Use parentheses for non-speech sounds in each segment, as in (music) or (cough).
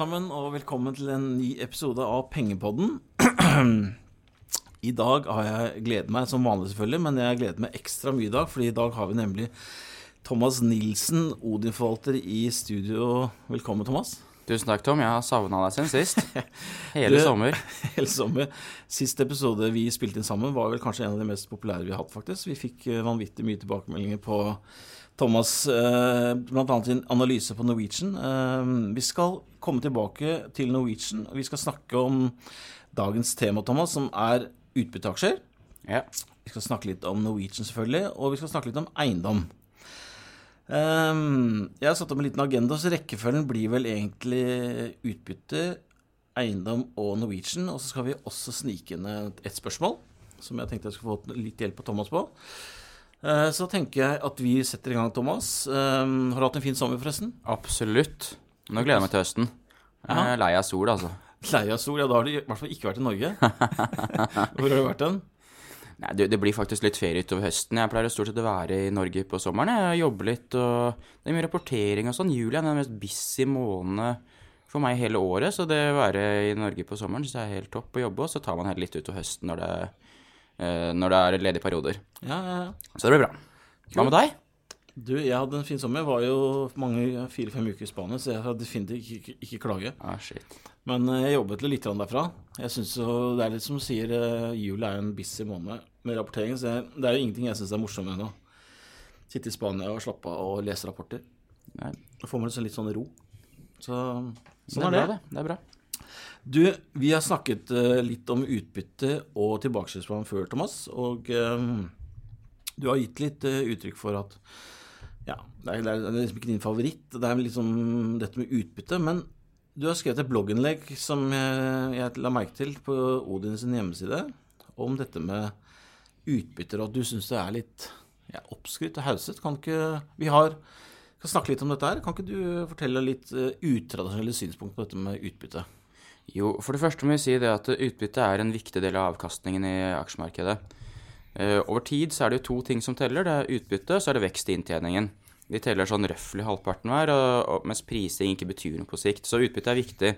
sammen, og velkommen til en ny episode av Pengepodden. (clears throat) I dag har jeg gledet meg, som vanlig selvfølgelig, men jeg har gledet meg ekstra mye i dag, fordi i dag har vi nemlig Thomas Nilsen, Odin-forvalter, i studio. Velkommen, Thomas. Tusen takk, Tom. Jeg har savna deg siden sist. (laughs) Hele Du- sommer. (laughs) Hele sommer. Siste episode vi spilte inn sammen, var vel kanskje en av de mest populære vi har hatt, faktisk. Vi fikk eh, vanvittig mye tilbakemeldinger på Thomas, eh, blant annet en analyse på Norwegian. Eh, vi skal komme tilbake til Norwegian, og vi skal snakke om dagens tema, Thomas, som er utbytteaksjer. Ja. Vi skal snakke litt om Norwegian, selvfølgelig, og vi skal snakke litt om eiendom. Ehm, jeg har satt opp en liten agenda, så rekkefølgen blir vel egentlig utbytte, eiendom og Norwegian. Og så skal vi også snike inn et spørsmål, som jeg tenkte jeg skulle få litt hjelp av Thomas på. Eh, Så tenker jeg at vi setter i gang, Thomas. Ehm, Har du hatt en fin sommer, forresten? Absolutt. Nå gleder jeg meg til høsten. Jeg er lei av sol, altså. (laughs) Lei av sol? Ja, da har du i hvert fall ikke vært i Norge. (laughs) Hvor har du vært hen? Nei, det, det blir faktisk litt ferie utover høsten. Jeg pleier stort sett å være i Norge på sommeren. Jeg jobber litt, og det er mye rapportering og sånn. Juli er den mest busy måneden for meg hele året, så det å være i Norge på sommeren syns jeg er helt topp å jobbe, og så tar man heller litt utover høsten når det, eh, når det er ledige perioder. Ja, ja, ja. Så det blir bra. Hva med deg? Du, jeg hadde en fin sommer. Jeg var jo mange fire-fem uker i Spania, så jeg har definitivt ikke, ikke, ikke klage. Ah, shit. Men eh, jeg jobbet litt derfra. Jeg synes jo, Det er litt som sier, Jul er en busy måned med rapportering. Så jeg, det er jo ingenting jeg syns er morsommere enn å sitte i Spania og slappe av og lese rapporter. Nei, Da får man liksom litt sånn ro. Så det sånn er er bra, det. det. Det er bra. Du, vi har snakket eh, litt om utbytte og tilbakeskuddsplan før, Thomas. Og eh, du har gitt litt eh, uttrykk for at ja, det er, det er liksom ikke din favoritt. Det er liksom dette med utbytte. Men du har skrevet et blogginnlegg som jeg, jeg la merke til på Odin sin hjemmeside, om dette med utbytter, og at du syns det er litt ja, oppskrytt og hauset. Kan ikke Vi har skal snakke litt om dette her. Kan ikke du fortelle litt eh, utradisjonelle synspunkt på dette med utbytte? Jo, for det første må vi si det at utbytte er en viktig del av avkastningen i aksjemarkedet. Eh, over tid så er det jo to ting som teller. Det er utbytte, så er det vekst i inntjeningen. De teller sånn røftlig halvparten hver, mens prising ikke betyr noe på sikt. Så utbytte er viktig.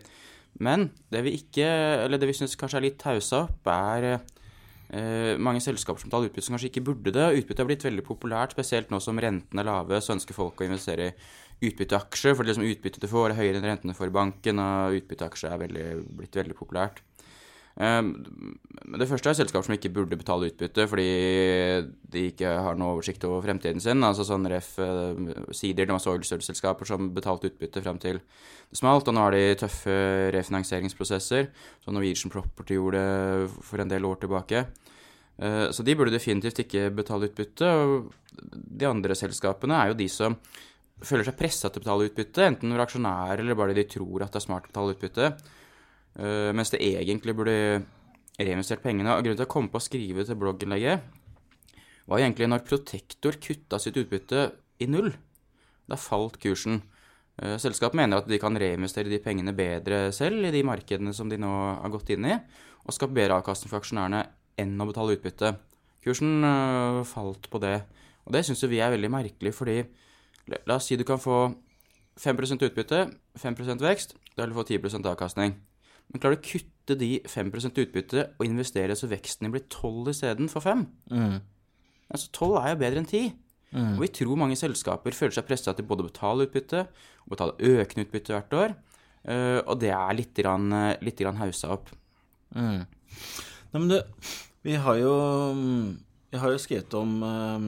Men det vi ikke, eller det vi syns kanskje er litt tausa opp, er eh, mange selskaper som taler utbytte som kanskje ikke burde det. Utbytte har blitt veldig populært, spesielt nå som rentene er lave, så ønsker folk å investere i utbytteaksjer, for liksom utbyttet du får er høyere enn rentene for banken, og utbytteaksjer er veldig, blitt veldig populært. Um, det første er selskaper som ikke burde betale utbytte fordi de ikke har noe oversikt over fremtiden sin. Altså sånn ref uh, Sider, det var oilstøtteselskaper som betalte utbytte frem til det smalt, og nå har de tøffe refinansieringsprosesser, som Norwegian Property gjorde for en del år tilbake. Uh, så de burde definitivt ikke betale utbytte. Og de andre selskapene er jo de som føler seg pressa til å betale utbytte, enten når aksjonærer eller bare de tror at det er smart å betale utbytte. Uh, mens det egentlig burde reinvestert pengene. Og grunnen til å komme på å skrive til blogginnlegget, var egentlig når Protektor kutta sitt utbytte i null. Da falt kursen. Uh, selskapet mener at de kan reinvestere de pengene bedre selv i de markedene som de nå har gått inn i, og skape bedre avkastning for aksjonærene enn å betale utbytte. Kursen uh, falt på det. Og det syns vi er veldig merkelig, fordi la, oss si du kan få 5% utbytte, 5 vekst, da vil du få 10% avkastning. Men klarer du å kutte de 5% utbytte og investere så veksten blir 12 isteden for 5? Altså 12 er jo bedre enn 10. Og vi tror mange selskaper føler seg pressa til både å betale utbytte og betale økende utbytte hvert år. Eh, og det er litt, grann, litt grann hausa opp. Nei, men du, vi har jo Jeg har jo skrevet om eh,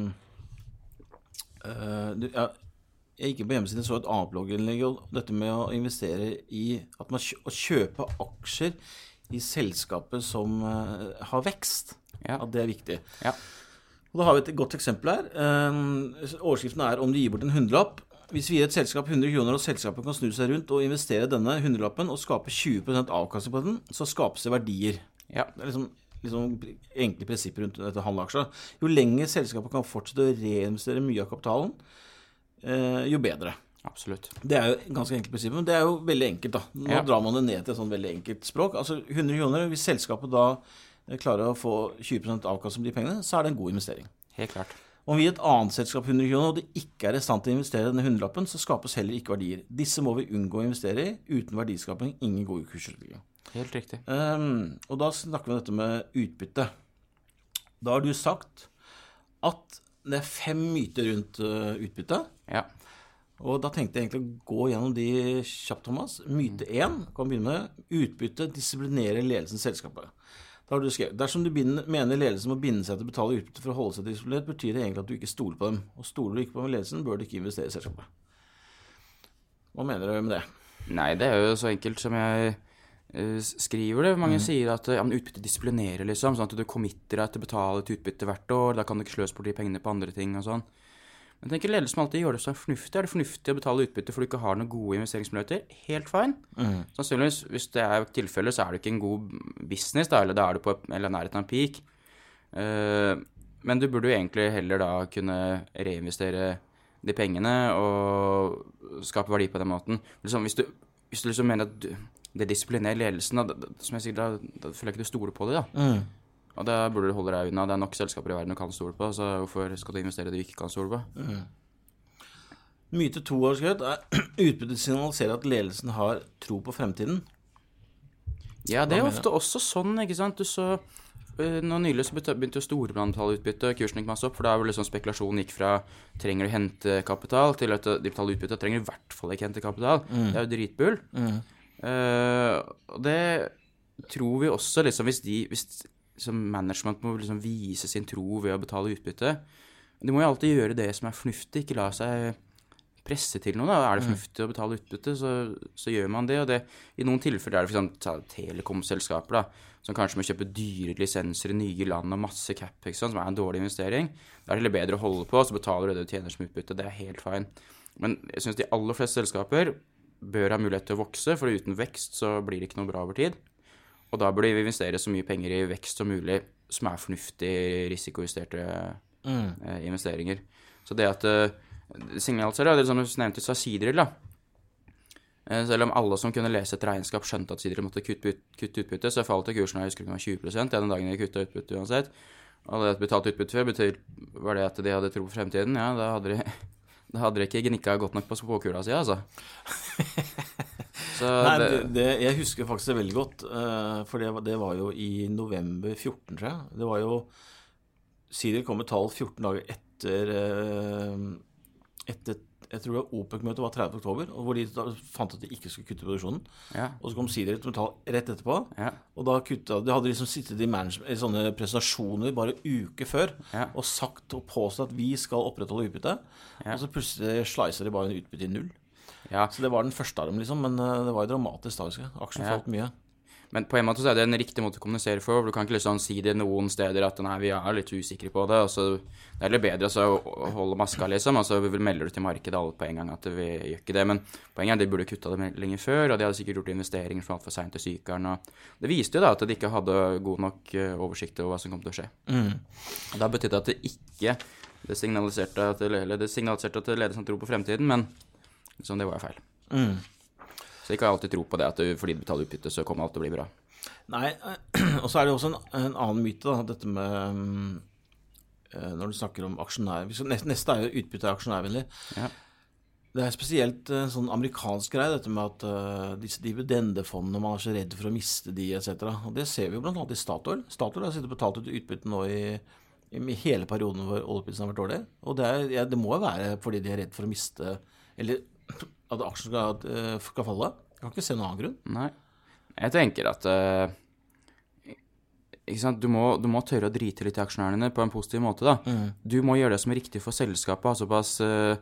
du, ja, Jeg gikk på hjemmesiden og så et annet blogginnlegg, om dette med å investere i at man kjø, Å kjøpe aksjer i selskaper som uh, har vekst. Ja. At det er viktig. Ja. Og Da har vi et godt eksempel her. Uh, overskriften er om du gir bort en hundrelapp. Hvis vi gir et selskap 100 kroner, og selskapet kan snu seg rundt og investere denne hundrelappen og skape 20% avkastning på den, så skapes det verdier. Ja. Det er liksom, liksom enkle prinsipper rundt dette handleaksjer. Jo lenger selskapet kan fortsette å reinvestere mye av kapitalen, jo bedre. Absolutt. Det er jo ganske enkelt prinsipp, men det er jo veldig enkelt, da. Nå Ja. drar man det ned til et sånn veldig enkelt språk. Altså 100 kroner, hvis selskapet da eh, klarer å få 20% avkastning på de pengene, så er det en god investering. Helt klart. Om vi i et annet selskap 100 kroner, og det ikke er i stand til å investere denne hundrelappen, så skapes heller ikke verdier. Disse må vi unngå å investere i. Uten verdiskaping, ingen gode kursutvikling. Helt riktig. Um, og da snakker vi om dette med utbytte. Da har du sagt at det er fem myter rundt uh, utbytte. Ja. Og da tenkte jeg egentlig å gå gjennom de kjapt, Thomas. Myte én kan begynne med. Utbytte disiplinerer ledelsen i selskapet. Da har du skrevet Dersom du binder, mener ledelsen må binde seg til å betale utbytte for å holde seg disiplinert, betyr det egentlig at du ikke stoler på dem. Og stoler du ikke på ledelsen, bør du ikke investere i selskapet. Hva mener du med det? Nei, det er jo så enkelt som jeg skriver det. Mange Mm. sier at ja, men utbytte disiplinerer, liksom. Sånn at du committer deg til å betale et utbytte hvert år. Da kan du ikke sløse bort de pengene på andre ting og sånn. Men jeg tenker ledelsen alltid gjør det som er fornuftig. Er det fornuftig å betale utbytte fordi du ikke har noen gode investeringsmuligheter? Helt fine. Mm. Sannsynligvis, hvis det er tilfellet, så er det ikke en god business, da, eller da er du på eller nærheten av en peak. Uh, men du burde jo egentlig heller da kunne reinvestere de pengene og skape verdi på den måten. Liksom, hvis, du, hvis du liksom mener at du, det disiplinerer ledelsen, da, da, som jeg sier, da, da føler jeg ikke du stoler på det, da. Mm. Og da burde du holde deg unna. Det er nok selskaper i verden du kan stole på, så hvorfor skal du investere i det du ikke kan stole på? Myte to du skrevet, er (clears throat) utbyttet signaliserer at ledelsen har tro på fremtiden. Ja, det er ofte også sånn, ikke sant. Du så øh, Nå nylig så begynte jo Storebrand å utbytte, kursen gikk masse opp, for da var liksom spekulasjonen gikk fra trenger du hente kapital, til at de betaler utbytte, trenger du i hvert fall ikke hente kapital. Det er jo dritbull. Eh, og det tror vi også, liksom, hvis de hvis som management må liksom vise sin tro ved å betale utbytte De må jo alltid gjøre det som er fornuftig, ikke la seg presse til noe. da. Er det fornuftig å betale utbytte, så, så gjør man det. Og det, i noen tilfeller er det f.eks. telekomselskaper da, som kanskje må kjøpe dyre lisenser i nye land og masse capex, som er en dårlig investering. Da er det heller bedre å holde på, så betaler du det du tjener som utbytte. Det er helt fine. Men jeg syns de aller fleste selskaper bør ha mulighet til å vokse, for uten vekst så blir det ikke noe bra over tid. Og da burde vi investere så mye penger i vekst som mulig, som er fornuftig risikojusterte eh, investeringer. Så det at eh, signaliserer, det er som du nevnte sa Sidril, da. Eh, Selv om alle som kunne lese et regnskap, skjønte at Sidril måtte kutte, kutte utbytte, så falt kursen jeg husker det var 20 den dagen de kutta utbytte uansett. Og det at betalt utbytte før, betyr, var det at de hadde tro på fremtiden? Ja, da hadde de, hadde de ikke gnikka godt nok på spåkula si, altså. (laughs) Så Nei, det, det, jeg husker faktisk det veldig godt, eh, for det, det var jo i november 14, tror jeg. Det var jo Siril kom med tall 14 dager etter, eh, etter Jeg tror OPEC-møtet var 30. oktober, og hvor de fant at de ikke skulle kutte produksjonen. ja, Og så kom Sider et tall rett etterpå, ja, og da kutta De hadde liksom sittet i, i sånne presentasjoner bare uke før Ja. og sagt og påstått at vi skal opprettholde utbytte, og så plutselig slicer de bare en utbytte i null. ja. Så det var den første av dem, liksom. Men eh, det var jo dramatisk da, husker jeg. Aksjen falt mye. Men på en måte så er det en riktig måte å kommunisere for. for Du kan ikke liksom si det noen steder at nei, vi er litt usikre på det. Altså, Det er litt bedre altså, å holde maska, liksom. Altså, så vi melder det til markedet alle på en gang at vi gjør ikke det. Men poenget er at de burde kutta det lenger før, og de hadde sikkert gjort investeringer for altfor seint til sykelen. Og det viste jo da at de ikke hadde god nok eh, oversikt over hva som kom til å skje. Mm. Da betydde at det ikke det signaliserte at, eller det signaliserte at ledelsen tror på fremtiden, men liksom, det var jo feil. Mm. Så ikke har alltid tro på det at du, fordi du betaler utbytte, så kommer alt til å bli bra. Nei, eh, (clears throat) og så er det også en, en annen myte, da, dette med mm, eh, Når du snakker om aksjonær... Neste, er jo utbytte av aksjonærvennlig. Ja. Det er spesielt en sånn amerikansk greie, dette med at uh, disse dividendefondene Man er så redd for å miste de, etc. Og det ser vi jo annet i Statoil. Statoil har sittet og betalt ut utbytte nå i, i hele perioden hvor oljeprisen har vært dårlig. Og det, er, ja, det må jo være fordi de er redd for å miste Eller (clears throat) at aksjen skal, eh, skal falle. Jeg kan ikke se noen annen grunn. Nei. Jeg tenker at eh? Du, må, du må tørre å drite litt i aksjonærene dine på en positiv måte. da. Du må gjøre det som er riktig for selskapet. Ha såpass eh,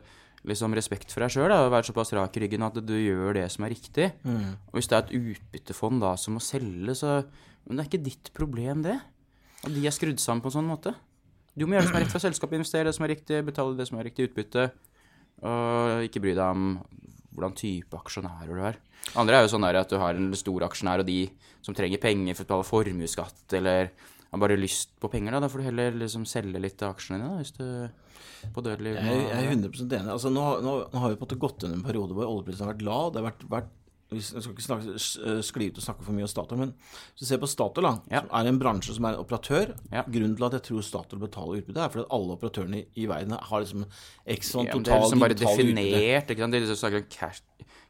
liksom respekt for deg sjøl og være såpass rak i ryggen at du gjør det som er riktig. Og Hvis det er et utbyttefond da som må selge, så Men det er ikke ditt problem, det. At de er skrudd sammen på en sånn måte. Du må gjøre det som er riktig for selskapet, investere det som er riktig, betale det som er riktig utbytte. Og ikke bry deg om hvordan type aksjonærer du er. Andre er jo sånn at du har en stor aksjonær, og de som trenger penger for å betale formuesskatt, eller har bare lyst på penger, da, da får du heller liksom selge litt av aksjene dine, da, hvis du på dødelig jeg er 100 enig. Altså, nå, nå, nå har vi på en måte gått gjennom en periode hvor oljeprisen har vært lav. Det har vært, vært Vi skal ikke snakke, s- skli ut og snakke for mye om Statoil, men hvis du ser på Statoil, Ja. som er en bransje som er en operatør Ja. Grunnen til at jeg tror Statoil betaler utbytte, er fordi at alle operatørene i, i verden har liksom Exxon Ja, men det er liksom bare utbytte. definert. ikke sant? De liksom snakker om cash,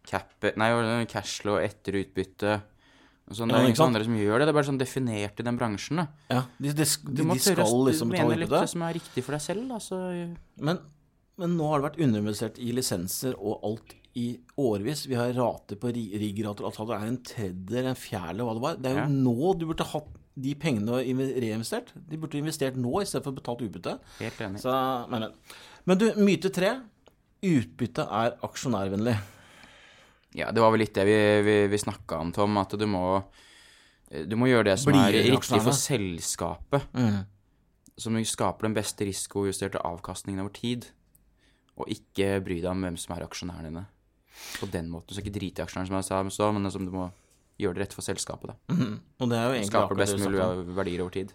cap, nei, cashflow etter utbytte. Og sånn, det er ikke ingen andre som gjør det. Det er bare sånn definert i den bransjen. da. Ja, de, de, de, Du må de tørre å liksom mene litt det som er riktig for deg selv. da. Men, men nå har det vært underinvestert i lisenser og alt i årevis. Vi har rater på riggrater, altså det er en tredjedel, en fjerdedel, hva det var. Det er jo Ja. nå du burde hatt de pengene du har reinvestert. De burde investert nå i stedet for betalt utbytte. Helt enig. Så, men, men. men du, myte tre. Utbytte er aksjonærvennlig. Ja, det var vel litt det vi, vi, vi snakka om, Tom. At du må, du må gjøre det som Blir er riktig for selskapet. Som skaper den beste risikojusterte avkastningen over tid. Og ikke bry deg om hvem som er aksjonærene dine. På den måten. Du skal ikke drite i aksjene, som jeg sa, men så- men som du må gjøre det rett for selskapet. da. Og det er jo egentlig Skaper best mulig verdier over tid.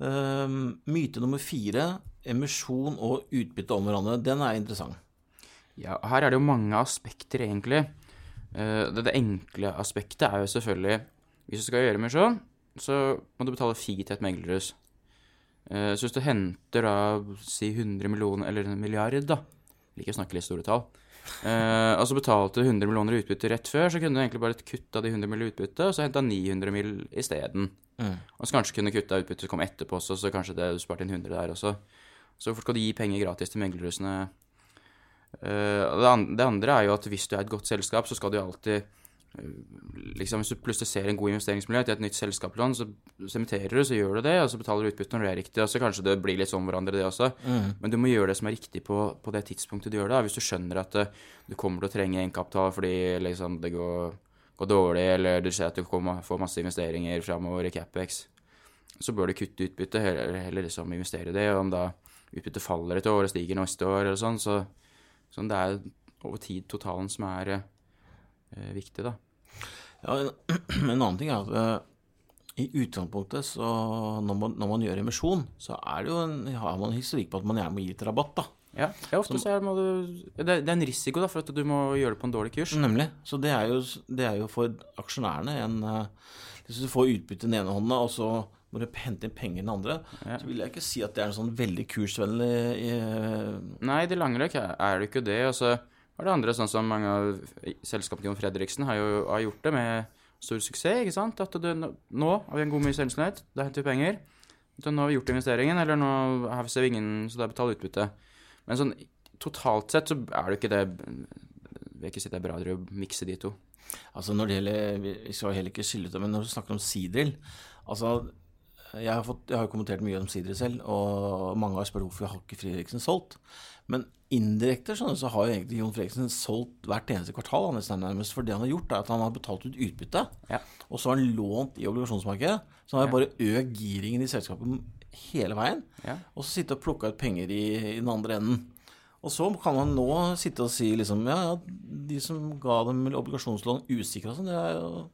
Uh, myte nummer fire. Emisjon og utbytte om hverandre. Den er interessant. Ja, her er det jo mange aspekter, egentlig. Uh, Det, det enkle aspektet er jo selvfølgelig Hvis du skal gjøre emisjon, så må du betale fee til et meglerhus. Uh, Så hvis du henter da si 100 millioner, eller en milliard, da Liker å snakke litt store tall. Eh, og så betalte du 100 millioner i utbytte rett før, så kunne du egentlig bare kutta de 100 mill. i utbytte, og så henta 900 mill. isteden. Og så kanskje kunne kutta utbyttet som kom etterpå også, så kanskje det du sparte inn 100 der også. Så hvorfor skal du gi penger gratis til meglerhusene? Eh, det, an det andre er jo at hvis du er et godt selskap, så skal du alltid liksom Hvis du plutselig ser en god investeringsmulighet i et nytt selskapslån, så sementerer du, så gjør du det, og så betaler du utbytte når det er riktig. Og så kanskje det blir litt sånn hverandre, det også. Men du må gjøre det som er riktig på, på det tidspunktet du gjør det. Hvis du skjønner at eh, du kommer til å trenge egenkapital fordi liksom, det går, går dårlig, eller du ser at du kommer, får masse investeringer framover i Capex, så bør du kutte utbytte, heller, heller liksom investere i det. Og om da utbyttet faller et år og stiger neste år, eller sånn, så sånn det er over tid totalen som er eh, viktig, da. Ja, en, (clears throat) en annen ting er at eh, i utgangspunktet, så når man, når man gjør emisjon, så er det jo en, har man historikk på at man gjerne må gi litt rabatt, da. Ja, ja ofte så er, må du, det, er- det er en risiko da, for at du må gjøre det på en dårlig kurs. Nemlig. Så det er jo, det er jo for aksjonærene en eh, Hvis du får utbytte den ene hånda, og så må du hente inn penger i den andre, så vil jeg ikke si at det er en sånn veldig kursvennlig eh, Nei, i det lange løp er er det ikke det. Og er det andre, sånn som mange av selskapene til Fredriksen har jo har gjort det med stor suksess. ikke sant? At det, nå har vi en god mye selvsynlighet, da henter vi penger. Så nå har vi gjort investeringen, eller nå har vi ingen, så da betaler utbytte. Men sånn totalt sett så er det ikke det Jeg vil ikke si det er bra å mikse de to. Altså når det gjelder Vi skal heller ikke skille ut det, men når du snakker om Sidril Altså, jeg har, fått, jeg har kommentert mye om Sidril selv, og mange har spurt hvorfor har ikke Fredriksen solgt. Men indirekte sånn, så har jo egentlig Jon Fredriksen solgt hvert eneste kvartal, nesten nærmest. For det han har gjort, er at han har betalt ut utbytte, Ja. og så har han lånt i obligasjonsmarkedet. Så han har bare økt giringen i selskapet hele veien, Ja. og så sitte og plukke ut penger i, i den andre enden. Og så kan han nå sitte og si liksom Ja, ja, de som ga dem obligasjonslån usikra sånn, det er jo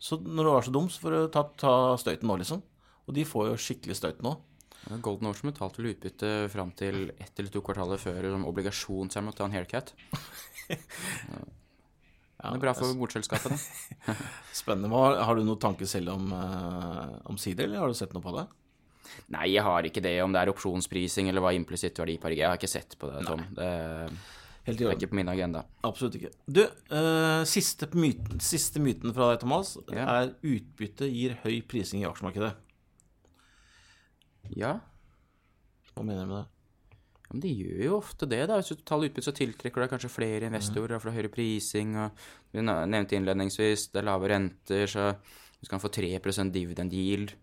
Så når du var så dum, så får du ta, ta støyten nå, liksom. Og de får jo skikkelig støyt nå. Golden Ocean betalte vel utbytte fram til ett eller to kvartaler før som obligasjon, til å ta en haircut. (laughs) Ja, det er bra for bortselskapet, det. (laughs) Spennende. Har du noen tanker selv om, uh, om Sider, eller har du sett noe på det? Nei, jeg har ikke det, om det er opsjonsprising eller hva implisitt verdi per G. Jeg har ikke sett på det, Tom. Det Helt i er ikke på min agenda. Absolutt ikke. Du, uh, siste, myten, siste myten fra deg, Thomas, Ja. er utbytte gir høy prising i aksjemarkedet. Ja, Hva mener du med det? men de gjør jo ofte det, da. Hvis du tar utbytte, så tiltrekker det kanskje flere investorer, og får høyere prising, og du nevnte innledningsvis, det er lave renter, så du kan få 3 dividend yield.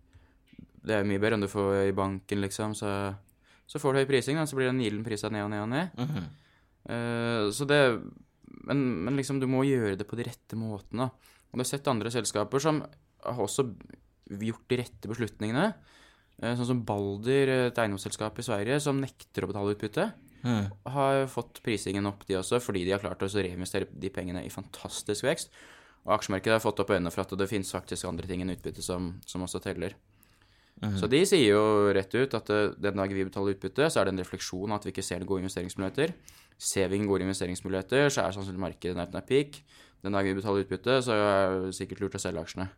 Det er mye bedre enn du får i banken, liksom, så, så får du høy prising, da, så blir den yielden prisa ned og ned og ned. Eh, så det men, men liksom, du må gjøre det på de rette måtene. Og du har sett andre selskaper som har også gjort de rette beslutningene. Eh, Sånn som Balder, et eiendomsselskap i Sverige, som nekter å betale utbytte. Har fått prisingen opp, de også, fordi de har klart å reinvestere de pengene i fantastisk vekst. Og aksjemarkedet har fått opp øynene for at det finnes faktisk andre ting enn utbytte som, som også teller. Så de sier jo rett ut at eh, den dagen vi betaler utbytte, så er det en refleksjon at vi ikke ser gode investeringsmuligheter. Ser vi ingen gode investeringsmuligheter, så er sannsynligvis markedet nær peak. Den dagen vi betaler utbytte, så er det sikkert lurt å selge aksjene.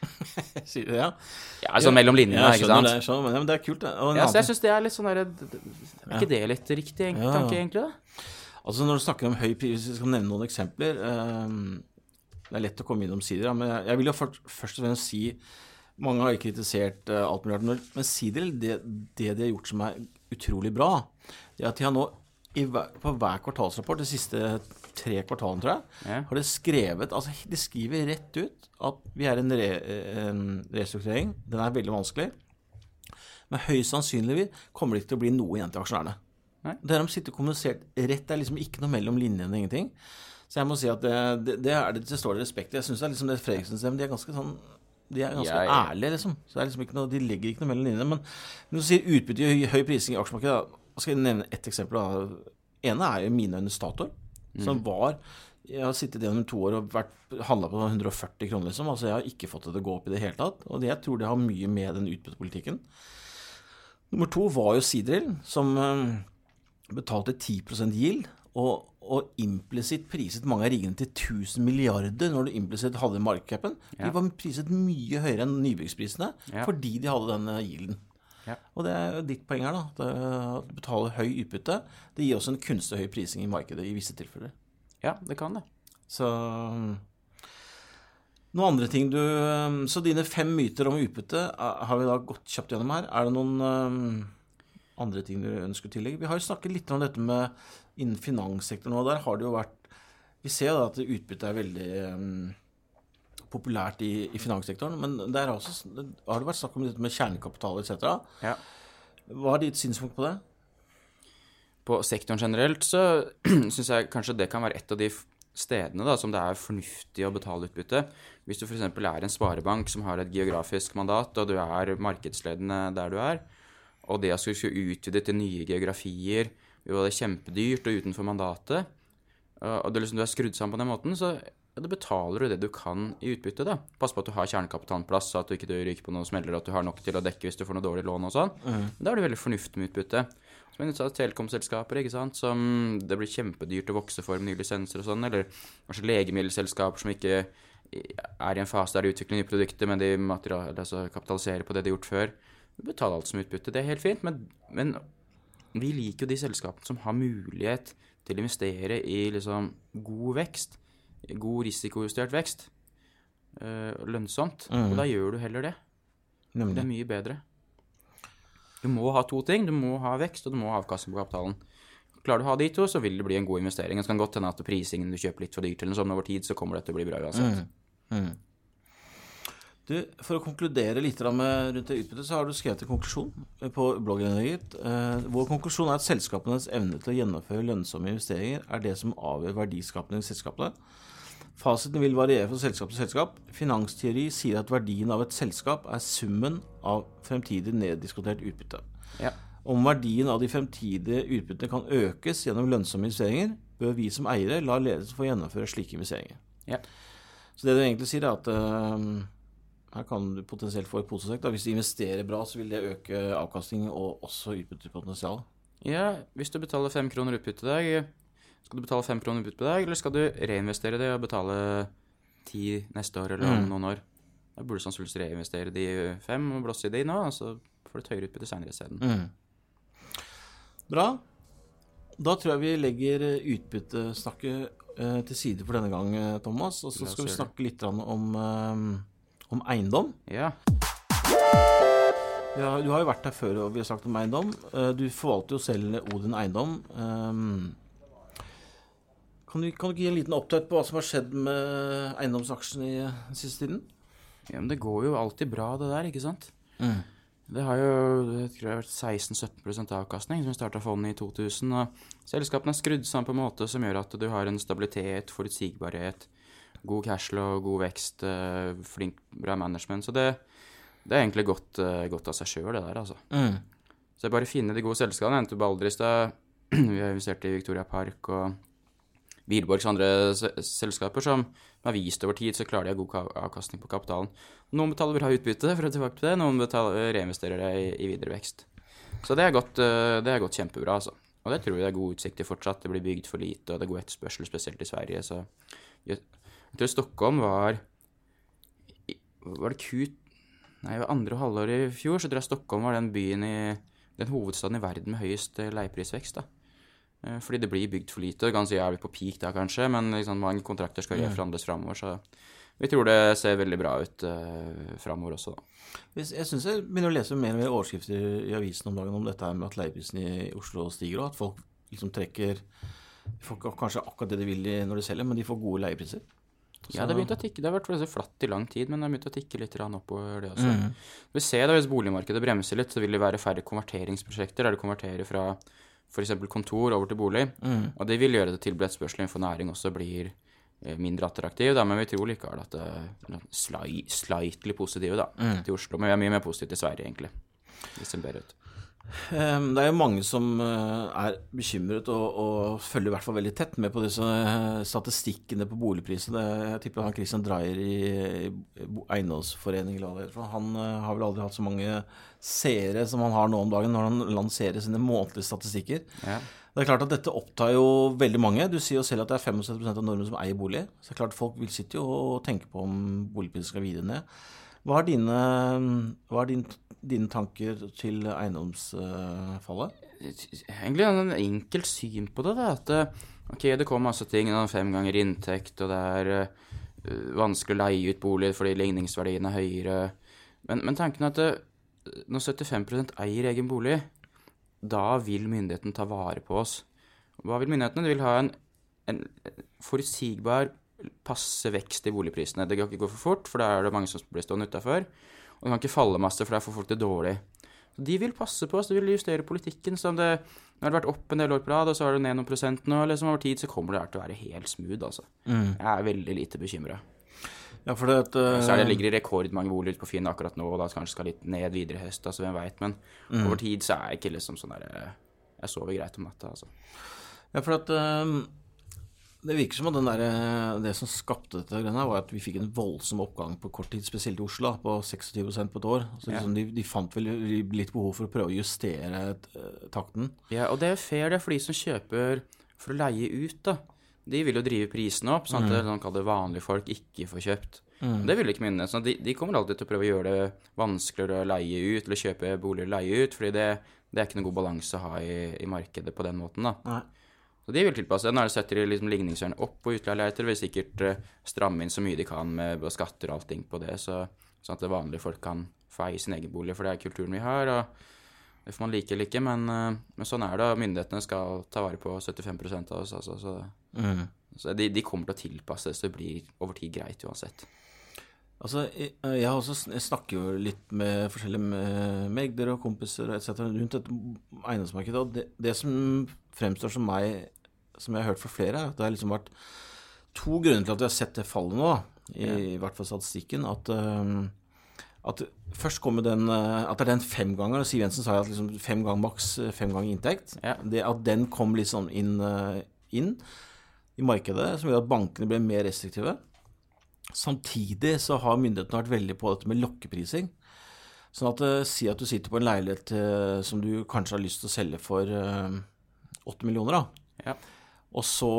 (laughs) Sier du det, ja? Ja, altså mellom linjene, Ja, jeg ikke sant? det, jeg skjønner, men, ja, men det er kult, det. Og en Ja, så annen jeg syns det er litt sånn derre Er ikke det litt riktig egentlig, Ja. tanke, egentlig? da? Altså Når du snakker om høy pris, hvis jeg skal nevne noen eksempler ehm, Det er lett å komme innom omsider, ja, men jeg, jeg vil jo først, først og fremst si Mange har jo kritisert eh, alt mulig rart, men- men Sidel, det, det de har gjort som er utrolig bra, det er at de har nå i, hver- på hver kvartalsrapport, de siste tre kvartalene, tror jeg, Ja. har de skrevet Altså, de skriver rett ut at vi er en, re, en restrukturering. Den er veldig vanskelig. Men høyst sannsynlig kommer det ikke til å bli noe igjen til aksjonærene. Nei. Det har de sittet kommunisert rett. Det er liksom ikke noe mellom linjene, ingenting. Så jeg må si at det, det, det, er det, det står det respekt. Jeg syns liksom det Fredriksens dem, de er ganske sånn de er ganske Ja, ja. ærlige, liksom. Så det er liksom ikke noe, De legger ikke noe mellom linjene. Men når du sier utbytte i høy, prising i aksjemarkedet, da, skal jeg nevne ett eksempel. Da. ene er i mine øyne Statoil, som var Jeg har sittet gjennom to år og handla på 140 kroner, liksom. Altså jeg har ikke fått det til å gå opp i det hele tatt. Og det, jeg tror det har mye med den utbyttepolitikken. Nummer to var jo Sidrill, som eh, betalte 10 yield, og, og implisitt priset mange av riggene til 1000 milliarder når du implisitt hadde markedcapen. Ja. De var priset mye høyere enn nybyggsprisene Ja. fordi de hadde denne gilden. Ja. Og det er ditt poeng her, da. At du betaler høy utbytte. Det gir også en kunstig høy prising i markedet i visse tilfeller. Ja, det kan det. Så Noen andre ting du Så dine fem myter om utbytte eh, har vi da gått kjapt gjennom her. Er det noen eh, andre ting du ønsker å tillegge? Vi har jo snakket litt om dette med innen finanssektoren, og der har det jo vært Vi ser jo da at utbytte er veldig eh, populært i, i finanssektoren, men der er også, har det vært snakk om dette med kjernekapital etc. Ja. Hva er ditt synspunkt på det? På sektoren generelt så (clears throat) syns jeg kanskje det kan være et av de stedene da, som det er fornuftig å betale utbytte. Hvis du f.eks. er en sparebank som har et geografisk mandat, og du er markedsledende der du er, og det å skulle utvide til nye geografier vil være kjempedyrt og utenfor mandatet, og du, det liksom, du er skrudd sammen på den måten, så ja, da betaler du det du kan i utbytte. da. Pass på at du har kjernekapitalen plass, så at du ikke ryker på noen smeller, at du har nok til å dekke hvis du får noe dårlig lån og sånn. Da er det veldig fornuftig med utbytte. Som en av telekomselskaper, ikke sant, som det blir kjempedyrt å vokse for med nye lisenser og sånn, eller kanskje legemiddelselskaper som ikke er i en fase der de utvikler nye produkter, men de altså kapitaliserer på det de har gjort før. Du betaler alt som utbytte. Det er helt fint, men, men vi liker jo de selskapene som har mulighet til å investere i liksom god vekst. God risikojustert vekst. øh, lønnsomt. Og da gjør du heller det. Det er mye bedre. Du må ha to ting. Du må ha vekst, og du må ha avkastning på kapitalen. Klarer du å ha de to, så vil det bli en god investering. Det kan godt hende at prisingen du kjøper litt for dyrt, eller noe sånt over tid, så kommer det til å bli bra uansett. Du, For å konkludere litt med rundt det utbyttet, så har du skrevet en konklusjon på bloggen din. Gitt. Eh, vår konklusjon er at selskapenes evne til å gjennomføre lønnsomme investeringer er det som avgjør verdiskapningen i selskapene. Fasiten vil variere fra selskap til selskap. Finansteori sier at verdien av et selskap er summen av fremtidig neddiskutert utbytte. Ja. Om verdien av de fremtidige utbyttene kan økes gjennom lønnsomme investeringer, bør vi som eiere la ledelsen få gjennomføre slike investeringer. Ja. Så det du egentlig sier, er at uh, her kan du potensielt få et positivt. Hvis du investerer bra, så vil det øke avkastningen og også utbyttepotensial. Ja, hvis du betaler fem kroner utbytte i dag, skal du betale fem kroner i dag, eller skal du reinvestere det og betale ti neste år eller om noen år? Da burde du sannsynligvis reinvestere de fem og blåse i de nå, og så får du et høyere utbytte senere isteden. Bra. Da tror jeg vi legger utbyttesnakket eh, til side for denne gang, eh, Thomas. Og så skal vi snakke litt om, eh, om eiendom. Ja. Ja, du har jo vært her før, og vi har snakket om eiendom. Du forvalter jo selv Odin eiendom. Kan du, kan du gi en liten oppdatering på hva som har skjedd med eiendomsaksjene i den siste tiden? ja, men det går jo alltid bra, det der, ikke sant? Det har jo jeg tror det har vært 16-17% avkastning som starta fondet i 2000. og Selskapene er skrudd sammen på en måte som gjør at du har en stabilitet, forutsigbarhet, god cashflow, god vekst, eh, flink, bra management. Så det, det er egentlig godt, eh, godt av seg sjøl, det der, altså. Så det er bare finne de gode selskapene. Jeg nevnte Baldristad, (clears throat) vi har investert i Victoria Park og Wihlborgs andre selskaper som har vist over tid så klarer de å ha god avkastning på kapitalen. Noen betaler bra utbytte, for å tilbake til det, noen betaler, reinvesterer det i, i videre vekst. Så det har gått, eh, det kjempebra, altså. Og det tror jeg det er god utsikt til fortsatt. Det blir bygd for lite, og det er god etterspørsel, spesielt i Sverige. Så Jeg tror Stockholm var Var det Q... Nei, ved andre halvår i fjor så tror jeg Stockholm var den byen i den hovedstaden i verden med høyest leieprisvekst. da. Eh, Fordi det blir bygd for lite. Ganske vi på peak da, kanskje, men liksom, mange kontrakter skal reforhandles framover, så vi tror det ser veldig bra ut uh, framover også, da. Jeg syns jeg begynner å lese mer og mer overskrifter i avisen om dagen om dette her med at leieprisen i Oslo stiger, og at folk liksom trekker De får kanskje akkurat det de vil når de selger, men de får gode leiepriser. Ja, det har begynt å tikke. Det har vært flatt i lang tid, men det har begynt å tikke litt oppover, det også. Mm. Vi ser da Hvis boligmarkedet bremser litt, så vil det være færre konverteringsprosjekter der du konverterer fra f.eks. kontor over til bolig. Mm. Og det vil gjøre det til etterspørselen for næring også blir eh, mindre attraktiv, da, men vi tror likevel at det er sli, slightly positive da, Mm. til Oslo. Men vi er mye mer positive til Sverige, egentlig. Det ser bedre ut. Ehm, Det er jo mange som eh, er bekymret og, og følger i hvert fall veldig tett med på disse eh, statistikkene på boligprisene. Jeg tipper han Christian Dreyer i i Eiendomsforeningen Han eh, har vel aldri hatt så mange seere som han har nå om dagen når han lanserer sine månedlige statistikker. Ja. Det er klart at dette opptar jo veldig mange. Du sier jo selv at det er 75% av nordmenn som eier bolig. Så det er klart folk vil sitte jo og tenke på om boligprisen skal videre ned. Hva er dine, hva er din, dine tanker til eiendomsfallet? Egentlig en enkelt syn på det. at eh, ok, det kommer masse ting, fem ganger inntekt, og det er eh, vanskelig å leie ut bolig fordi ligningsverdien er høyere. Men, men tanken er at eh, når 75 eier egen bolig, da vil myndigheten ta vare på oss. Hva vil myndighetene? De vil ha en, en forutsigbar, passe vekst i boligprisene. Det kan ikke gå for fort, for da er det mange som blir stående utafor. Og det kan ikke falle masse, for da får folk det dårlig. Så De vil passe på oss, de vil justere politikken. som det, Nå har det vært opp en del år på rad, og så er det ned noen prosent nå. liksom Over tid så kommer det her til å være helt smooth, altså. Jeg er veldig lite bekymra. Ja, for det eh, Så er det ligger det rekordmange boliger ute på Finn akkurat nå, og da kanskje skal litt ned videre i høst, altså hvem veit. Men over tid så er jeg ikke liksom sånn der eh, Jeg sover greit om natta, altså. Ja, for at eh, det virker som at den der, eh, det som skapte dette her, var at vi fikk en voldsom oppgang på kort tid, spesielt i Oslo, på 26% på et år. Så liksom, de, de fant vel litt behov for å prøve å justere uh, takten. Ja, og det er fair, det, for de som kjøper for å leie ut, da. De vil jo drive prisene opp, sånn at mm. sånn kaller vanlige folk ikke får kjøpt. Mm. Det vil ikke minne, Så de, de kommer alltid til å prøve å gjøre det vanskeligere å leie ut, eller kjøpe boliger og leie ut, fordi det, det er ikke noen god balanse å ha i, i markedet på den måten, da. Nei. Så de vil tilpasse det. setter de liksom ligningsverden opp på utleieleiligheter, vil sikkert eh, stramme inn så mye de kan med skatter og allting på det, så, sånn at det vanlige folk kan få eie sin egen bolig, for det er kulturen vi har. og det får man like eller ikke, men, eh, men sånn er det. og Myndighetene skal ta vare på 75% av oss. Altså, så Mm. så de, de kommer til å tilpasse det, så det blir over tid greit uansett. Altså, jeg, jeg, også, jeg snakker jo litt med forskjellige megder og kompiser etc. rundt dette eiendomsmarkedet, og det, det som fremstår som meg, som jeg har hørt fra flere, er at det har liksom vært to grunner til at vi har sett det fallet nå, i, i, i hvert fall statistikken. At, um, at først kommer den øh, At det er den femgangeren, Siv Jensen sa jo at liksom fem ganger maks øh, fem ganger inntekt. Ja. Det At den kom sånn inn, inn i markedet, som gjør at bankene ble mer restriktive. Samtidig så har myndighetene vært veldig på dette med lokkeprising. Sånn at eh, Si at du sitter på en leilighet eh, som du kanskje har lyst til å selge for åtte 8 millioner, da. Ja. Og så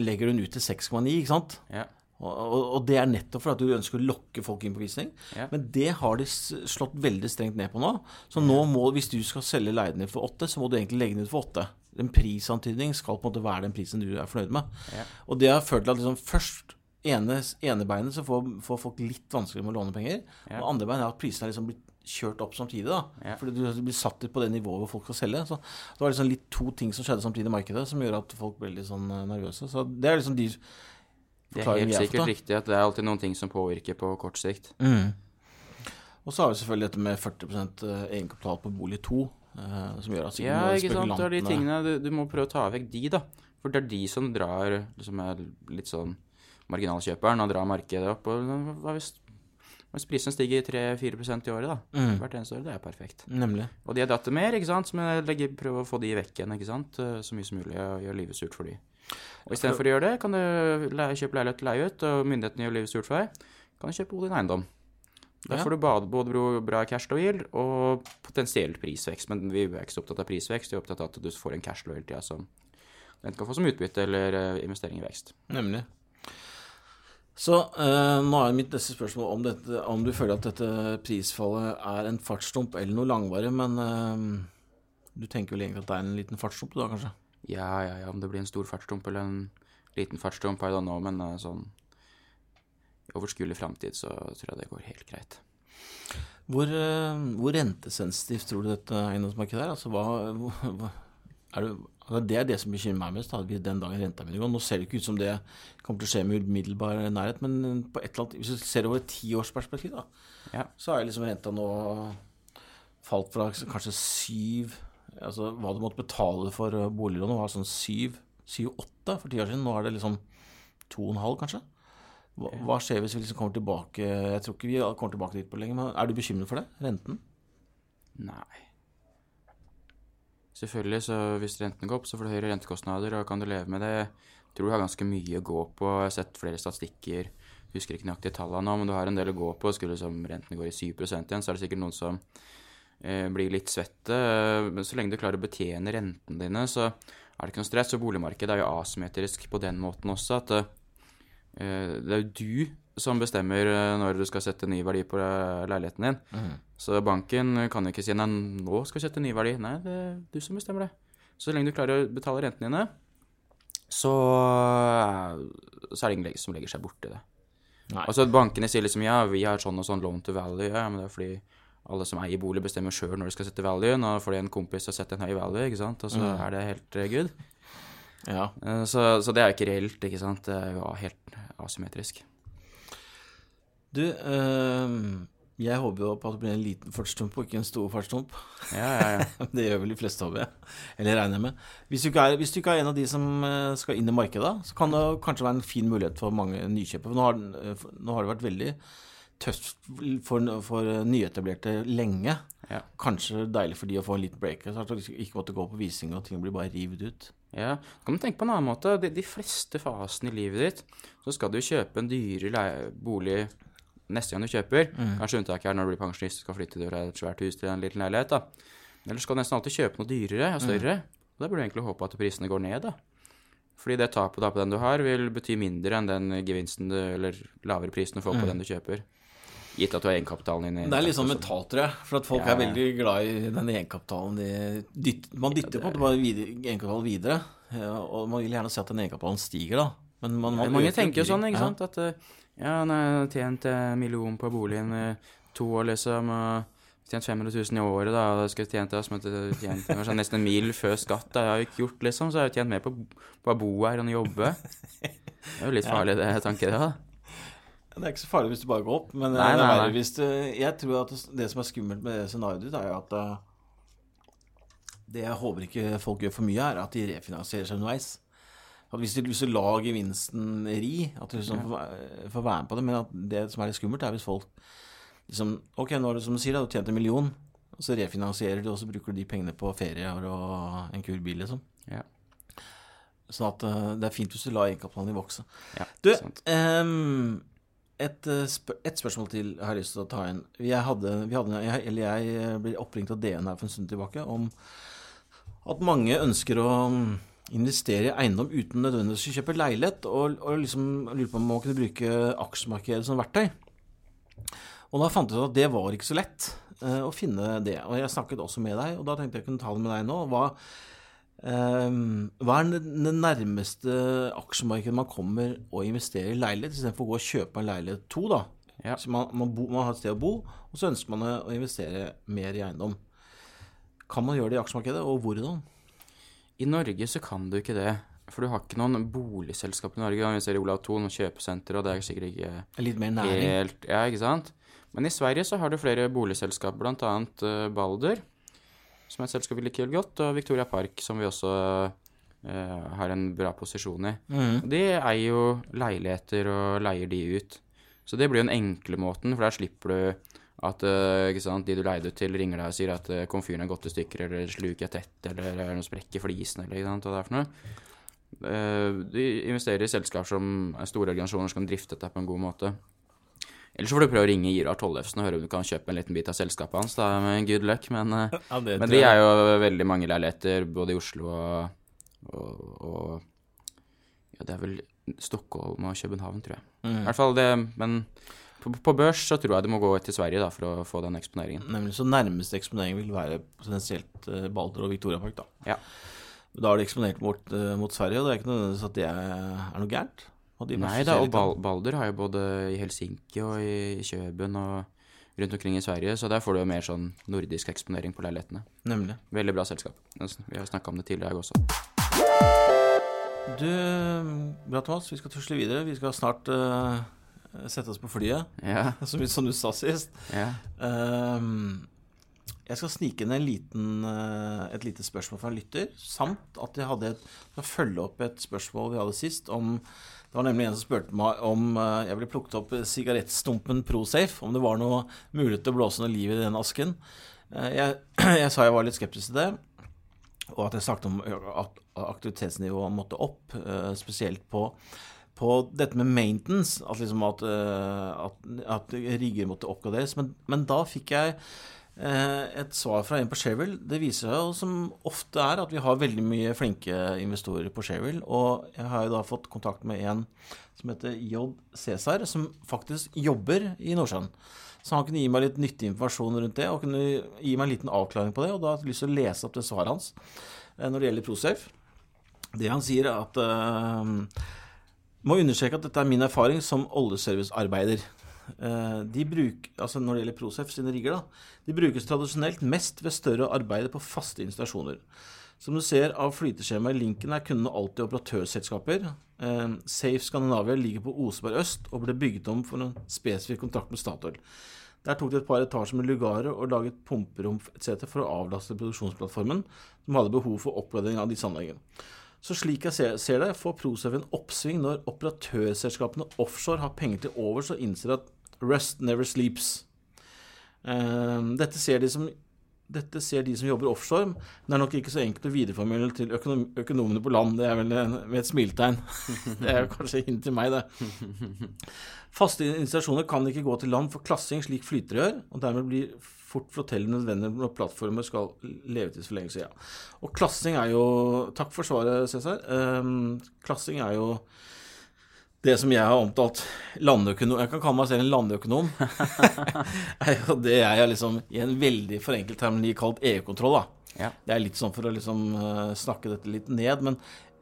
legger den ut til 6,9, ikke sant? Ja. Og, og, og det er nettopp for at du ønsker å lokke folk inn på visning. Ja. Men det har de slått veldig strengt ned på nå. Så nå må, hvis du skal selge leien din for 8, så må du egentlig legge den ut for 8. En prisantydning skal på en måte være den prisen du er fornøyd med. Ja. Og det har ført til at liksom først ene, ene beinet så får, får folk litt vanskeligere med å låne penger. Og andre bein er at prisene er liksom blitt kjørt opp samtidig. da. Ja. Fordi du blir satt på det nivået hvor folk skal selge. Så det var liksom litt to ting som skjedde samtidig i markedet, som gjør at folk ble litt sånn eh, nervøse. Så det er liksom de Det er helt sikkert da. riktig at det er alltid noen ting som påvirker på kort sikt. Mm. Og så har vi selvfølgelig dette med 40% egenkapital på bolig 2, eh, som gjør at sikkert Ja, ikke sant. Det er de tingene du, du må prøve å ta vekk de, da. For det er de som drar liksom er litt sånn marginalkjøperen og drar markedet opp. Og hva hvis, hva prisene prisen stiger 3-4% i året, da? Mm. Hvert eneste år. Det er perfekt. Nemlig. Og de har dratt det mer, ikke sant. Så jeg prøver å få de vekk igjen, ikke sant. Eh, Så mye som mulig og gjøre livet surt for de. Og istedenfor å gjøre det, kan du kjøpe leilighet til leie ut, og myndighetene gjør livet surt for deg, kan du kjøpe din eiendom. Ja. får du både, bra cashflow yield og potensiell prisvekst. Men vi er ikke så opptatt av prisvekst, vi er opptatt av at du får en cashflow hele tida som enten kan få som utbytte eller eh, investering i vekst. Nemlig. Så eh, nå er mitt neste spørsmål om, dette, om du føler at dette prisfallet er en fartsdump eller noe langvarig, men eh, du tenker vel egentlig at det er en liten fartsdump da, kanskje? Ja, ja, ja, om det blir en stor fartsdump eller en liten fartsdump, I don't know, men uh, sånn i overskuelig framtid så tror jeg det går helt greit. Hvor, uh, hvor rentesensitivt tror du dette eiendomsmarkedet er? Altså, hva, hva er det, det er det som bekymrer meg mest, da, den dagen renta min går. gå. Nå ser det ikke ut som det kommer til å skje med umiddelbar nærhet, men på et eller annet, hvis du ser over et tiårsperspektiv, da, Ja. så er liksom renta nå falt fra kanskje syv Altså hva du måtte betale for eh, boliglånet, var sånn syv, syv-åtte for ti år siden. Nå er det liksom to og en halv, kanskje. Hva, hva skjer hvis vi liksom kommer tilbake Jeg tror ikke vi kommer tilbake dit på lenge, men er du bekymret for det? Renten? Nei. Selvfølgelig, så hvis renten går opp, så får du høyere rentekostnader, og kan du leve med det. Jeg tror du har ganske mye å gå på. Jeg har sett flere statistikker. Husker ikke nøyaktig tallene nå, men du har en del å gå på. Skulle liksom renten gå i 7 igjen, så er det sikkert noen som eh, blir litt svette. Men så lenge du klarer å betjene rentene dine, så er det ikke noe stress. Og boligmarkedet er jo asymmetrisk på den måten også, at eh, det er jo du som bestemmer eh, når du skal sette ny verdi på eh, leiligheten din. Så banken kan jo ikke si nei, nå skal vi sette ny verdi. Nei, det er du som bestemmer det. Så lenge du klarer å betale rentene dine, så, så er det ingen som legger seg borti det. Nei. Altså Bankene sier liksom ja, vi har sånn og sånn loan to value, ja, men det er fordi alle som eier bolig, bestemmer sjøl når de skal sette value. Nå fordi en kompis har sett en høy value, ikke sant, og så er det helt eh, good. Ja. Eh, Så, så det er jo ikke reelt, ikke sant. Det er jo helt asymmetrisk. Du, øh, jeg håper jo på at det blir en liten fartsdump og ikke en stor fartsdump. Ja, ja, ja. (laughs) Det gjør vel de fleste, håper jeg. Eller regner jeg med. Hvis du, ikke er, hvis du ikke er en av de som eh, skal inn i markedet, så kan det kanskje være en fin mulighet for mange nykjøpere. Nå har, nå har det vært veldig tøft for, for nyetablerte lenge. Ja. Kanskje deilig for de å få en liten break. Så at de ikke måtte gå på visning og ting blir bare revet ut. Ja, så kan man tenke på en annen måte. De, de fleste fasene i livet ditt, så skal du kjøpe en dyre bolig neste gang du kjøper. Kanskje unntaket er når du blir pensjonist og skal flytte fra et svært hus til en liten leilighet. da. Ellers skal du nesten alltid kjøpe noe dyrere og større. Og da burde du egentlig håpe at prisene går ned, da. Fordi det tapet på den du har, vil bety mindre enn den gevinsten du, eller lavere prisen du får på den du kjøper. Gitt at du har egenkapitalen din Det er litt sånn mentalt, tror jeg. For at folk Ja, er veldig glad i den egenkapitalen. De man dytter på en måte bare videre, egenkapitalen videre. Ja, og man vil gjerne se at den egenkapitalen stiger, da. Men man, man Mange tenker jo sånn, ikke Ja. sant, at eh, ja, han har tjent en million på boligen i to år, liksom, og tjent 500 000 i året, da, og det skulle tjent det, som at tjent kanskje nesten en mil før skatt, da, jeg har jo ikke gjort, liksom, så jeg har jo tjent mer på, på å bo her enn å jobbe. Det er jo litt farlig, det tanken. da. Det er ikke så farlig hvis du bare går opp, men Nei, er nei, nei. du Jeg tror at det, som er skummelt med det scenarioet ditt, er jo at eh, Det jeg håper ikke folk gjør for mye, er at de refinansierer seg underveis. At hvis du, hvis du lar gevinsten ri, at du liksom får, får være med på det. Men at det som er litt skummelt, er hvis folk liksom Ok, nå er det som du sier, da, du har tjent en million, og så refinansierer du, og så bruker du de pengene på ferier og en kul bil, liksom. Ja. Sånn at eh, det er fint hvis du lar egenkapitalen din vokse. Ja, Du, sant. ehm, et, eh, et spørsmål til jeg har lyst til å ta inn. Jeg hadde, hadde, jeg, jeg eh, ble oppringt av DN her for en stund tilbake om at mange ønsker å mm, investere i eiendom uten nødvendigvis å kjøpe leilighet, og, og liksom lurer på om man kunne bruke aksjemarkedet som verktøy. Og da fant jeg ut at det var ikke så lett eh, å finne det. Og jeg snakket også med deg, og da tenkte jeg kunne ta det med deg nå. Hva, hva er det, nærmeste aksjemarkedet man kommer å investere i leilighet, istedenfor å gå og kjøpe en leilighet to, da? Ja. Så man, man, bo, man har et sted å bo, og så ønsker man å investere mer i eiendom. Kan man gjøre det i aksjemarkedet, og hvordan? I Norge så kan du ikke det, for du har ikke noen boligselskap i Norge. Vi ser i Olav Thon og kjøpesenter, og det er sikkert ikke Litt mer næring? Helt, ja, ikke sant? Men i Sverige så har du flere boligselskap, annet eh, Balder, som er et selskap vi liker godt, og Victoria Park, som vi også eh, har en bra posisjon i. Mm. De eier jo leiligheter og leier de ut. Så det blir jo den enkle måten, for der slipper du at eh, sant, de du leide ut til, ringer deg og sier at eh, komfyren er gått i stykker, eller sluket er tett, eller det er noe sprekk i flisen, eller sant, hva det er for noe. Eh, De investerer i selskap som er store organisasjoner som kan drifte dette på en god måte. Eller så får du prøve å ringe Irar Tollefsen og høre om du kan kjøpe en liten bit av selskapet hans. da, med good luck, men, eh, Ja, det men tror de er jo veldig mange leiligheter både i Oslo og, og, og Ja, det er vel Stockholm og København, tror jeg. Mm. I hvert fall det Men på, på børs så tror jeg du må gå til Sverige da, for å få den eksponeringen. Nemlig så nærmeste eksponering vil være potensielt eh, Balder og Victoria Park, da. Ja. Da er det eksponert mot, eh, mot Sverige, og det er ikke nødvendigvis at det er noe gærent. Nei da, og Bal Balder har jo både i Helsinki og i Kjøben og rundt omkring i Sverige, så der får du jo mer sånn nordisk eksponering på leilighetene. Nemlig. Veldig bra selskap. Vi har snakka om det tidligere, jeg også. Du, bra Thomas, vi skal tusle videre. Vi skal snart uh, sette oss på flyet, Ja, (laughs) som, som du sa sist. ja. Ehm, jeg skal snike inn en liten, eh, et lite spørsmål fra en lytter, samt at jeg hadde et, skal følge opp et spørsmål vi hadde sist om Det var nemlig en som spurte meg om eh, jeg ville plukket opp sigarettstumpen ProSafe, om det var noe mulighet til å blåse noe liv i den asken. Eh, jeg, (clears throat) jeg sa jeg var litt skeptisk til det, og at jeg snakket om at aktivitetsnivået måtte opp, eh, spesielt på på dette med maintenance, at, liksom at, at, at rigger måtte oppgraderes. Men, men da fikk jeg et svar fra en på Shareville. Det viser seg jo som ofte er at vi har veldig mye flinke investorer på Shareville. Og jeg har jo da fått kontakt med en som heter J. Cæsar, som faktisk jobber i Nordsjøen. Så han kunne gi meg litt nyttig informasjon rundt det, og kunne gi meg en liten avklaring på det. Og da har jeg lyst til å lese opp det svaret hans eh, når det gjelder Prosafe. Det han sier, er at uh, må understreke at dette er min erfaring som oljeservicearbeider. Eh, De bruk, altså når det gjelder Prosef sine rigger, da, de brukes tradisjonelt mest ved større arbeider på faste installasjoner. Som du ser av flyteskjemaet i linken er kundene alltid operatørselskaper. Eh, Safe Scandinavia ligger på Oseberg øst og ble bygget om for en spesifikk kontrakt med Statoil. Der tok de et par etasjer med lugarer og laget pumperom etc. for å avlaste produksjonsplattformen, som hadde behov for oppgradering av disse anleggene. Så slik jeg ser, det, får Prosafe en oppsving når operatørselskapene offshore har penger til overs og innser at rust never sleeps. Eh, dette, ser de som, dette ser de som jobber offshore, men det er nok ikke så enkelt å videreformidle til økonom, økonomene på land. Det er vel med et smiletegn. (laughs) det er kanskje hint til meg, det. Faste installasjoner kan ikke gå til land for klassing slik flytere gjør, og dermed blir fort flotellen nødvendig når plattformer skal levetidsforlengelse. Ja. Og klassing er jo Takk for svaret, Cæsar. Um, klassing er jo det som jeg har omtalt landøkonom Jeg kan kalle meg selv en landøkonom. (laughs) er jo det jeg har liksom i en veldig forenklet termini kalt EU-kontroll. da. Ja. Det er litt sånn for å liksom eh, snakke dette litt ned, men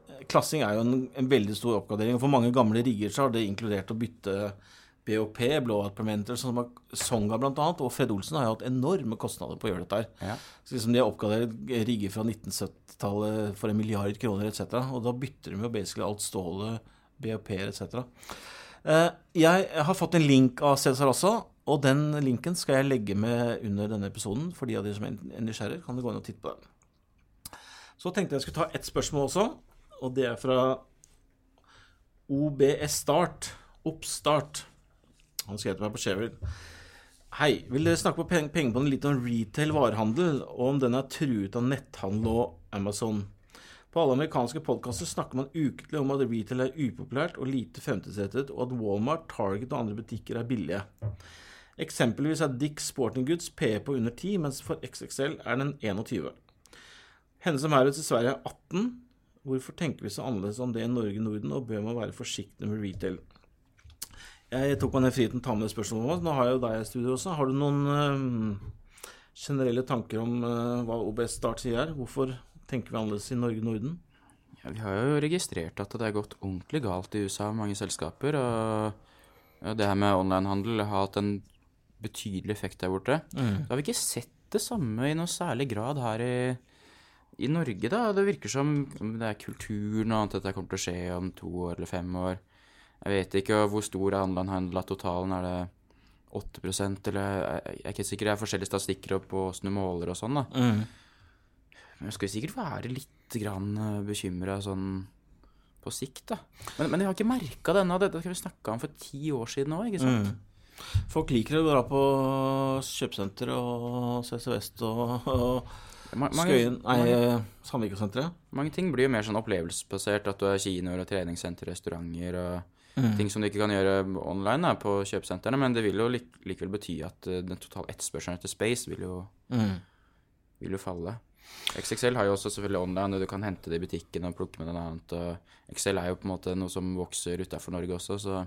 eh, klassing er jo en, en veldig stor oppgradering. og For mange gamle rigger så har det inkludert å bytte BOP, blowout permenter, sånn som Songa bl.a. Og Fred Olsen har jo hatt enorme kostnader på å gjøre dette her. Ja. Så liksom De har oppgradert rigger fra 1970-tallet for en milliard kroner etc. Og da bytter de jo basically alt stålet, BOP-er etc. Eh, Jeg har fått en link av Cæsar også, og den linken skal jeg legge med under denne episoden. For de av dere som er nysgjerrige, kan du gå inn og titte på den. Så tenkte jeg jeg skulle ta ett spørsmål også, og det er fra OBS Start. Oppstart. Han skrev til meg på Shaver. Hei, vil dere snakke på penger på litt om retail varehandel, og om den er truet av netthandel og Amazon? På alle amerikanske podkaster snakker man ukentlig om at retail er upopulært og lite fremtidsrettet, og at Walmart, Target og andre butikker er billige. Eksempelvis er Dick Sporting Goods PE på under 10, mens for XXL er den 21. Henne som er ute i Sverige er 18. Hvorfor tenker vi så annerledes om det i Norge Norden, og bør man være forsiktig med retail? Jeg tok meg den friheten å ta med spørsmålet. Nå har jeg jo deg i studio også. Har du noen eh, generelle tanker om eh, hva OBS Start sier? Hvorfor tenker vi annerledes i Norge Norden? Ja, vi har jo registrert at det er gått ordentlig galt i USA, mange selskaper. Og det her med onlinehandel har hatt en betydelig effekt der borte. Da har vi ikke sett det samme i noe særlig grad her i, i Norge, da. Det virker som det er kulturen og annet dette kommer til å skje om to år eller fem år. Jeg vet ikke hvor stor er onlinehandel av totalen. Er det 8% eller Jeg er ikke sikker. Det er forskjellige statistikker på åssen du måler og sånn, da. Men jeg skal sikkert være litt grann bekymra sånn på sikt, da. Men, men jeg har ikke merka det ennå. Dette skal vi snakka om for ti år siden òg, ikke sant? Folk liker å dra på kjøpesenter og CC Vest og, og Skøyen Nei, Sandvika-senteret. Mange ting blir jo mer sånn opplevelsesbasert. At du har kinoer og treningssenter, restauranter og ting som du ikke kan gjøre online da, på kjøpesentrene. Men det vil jo lik likevel bety at eh, den totale etterspørselen etter space vil jo, Mm. vil jo falle. XXL har jo også selvfølgelig online, og du kan hente det i butikken og plukke med noe annet. Og XL er jo på en måte noe som vokser utafor Norge også, så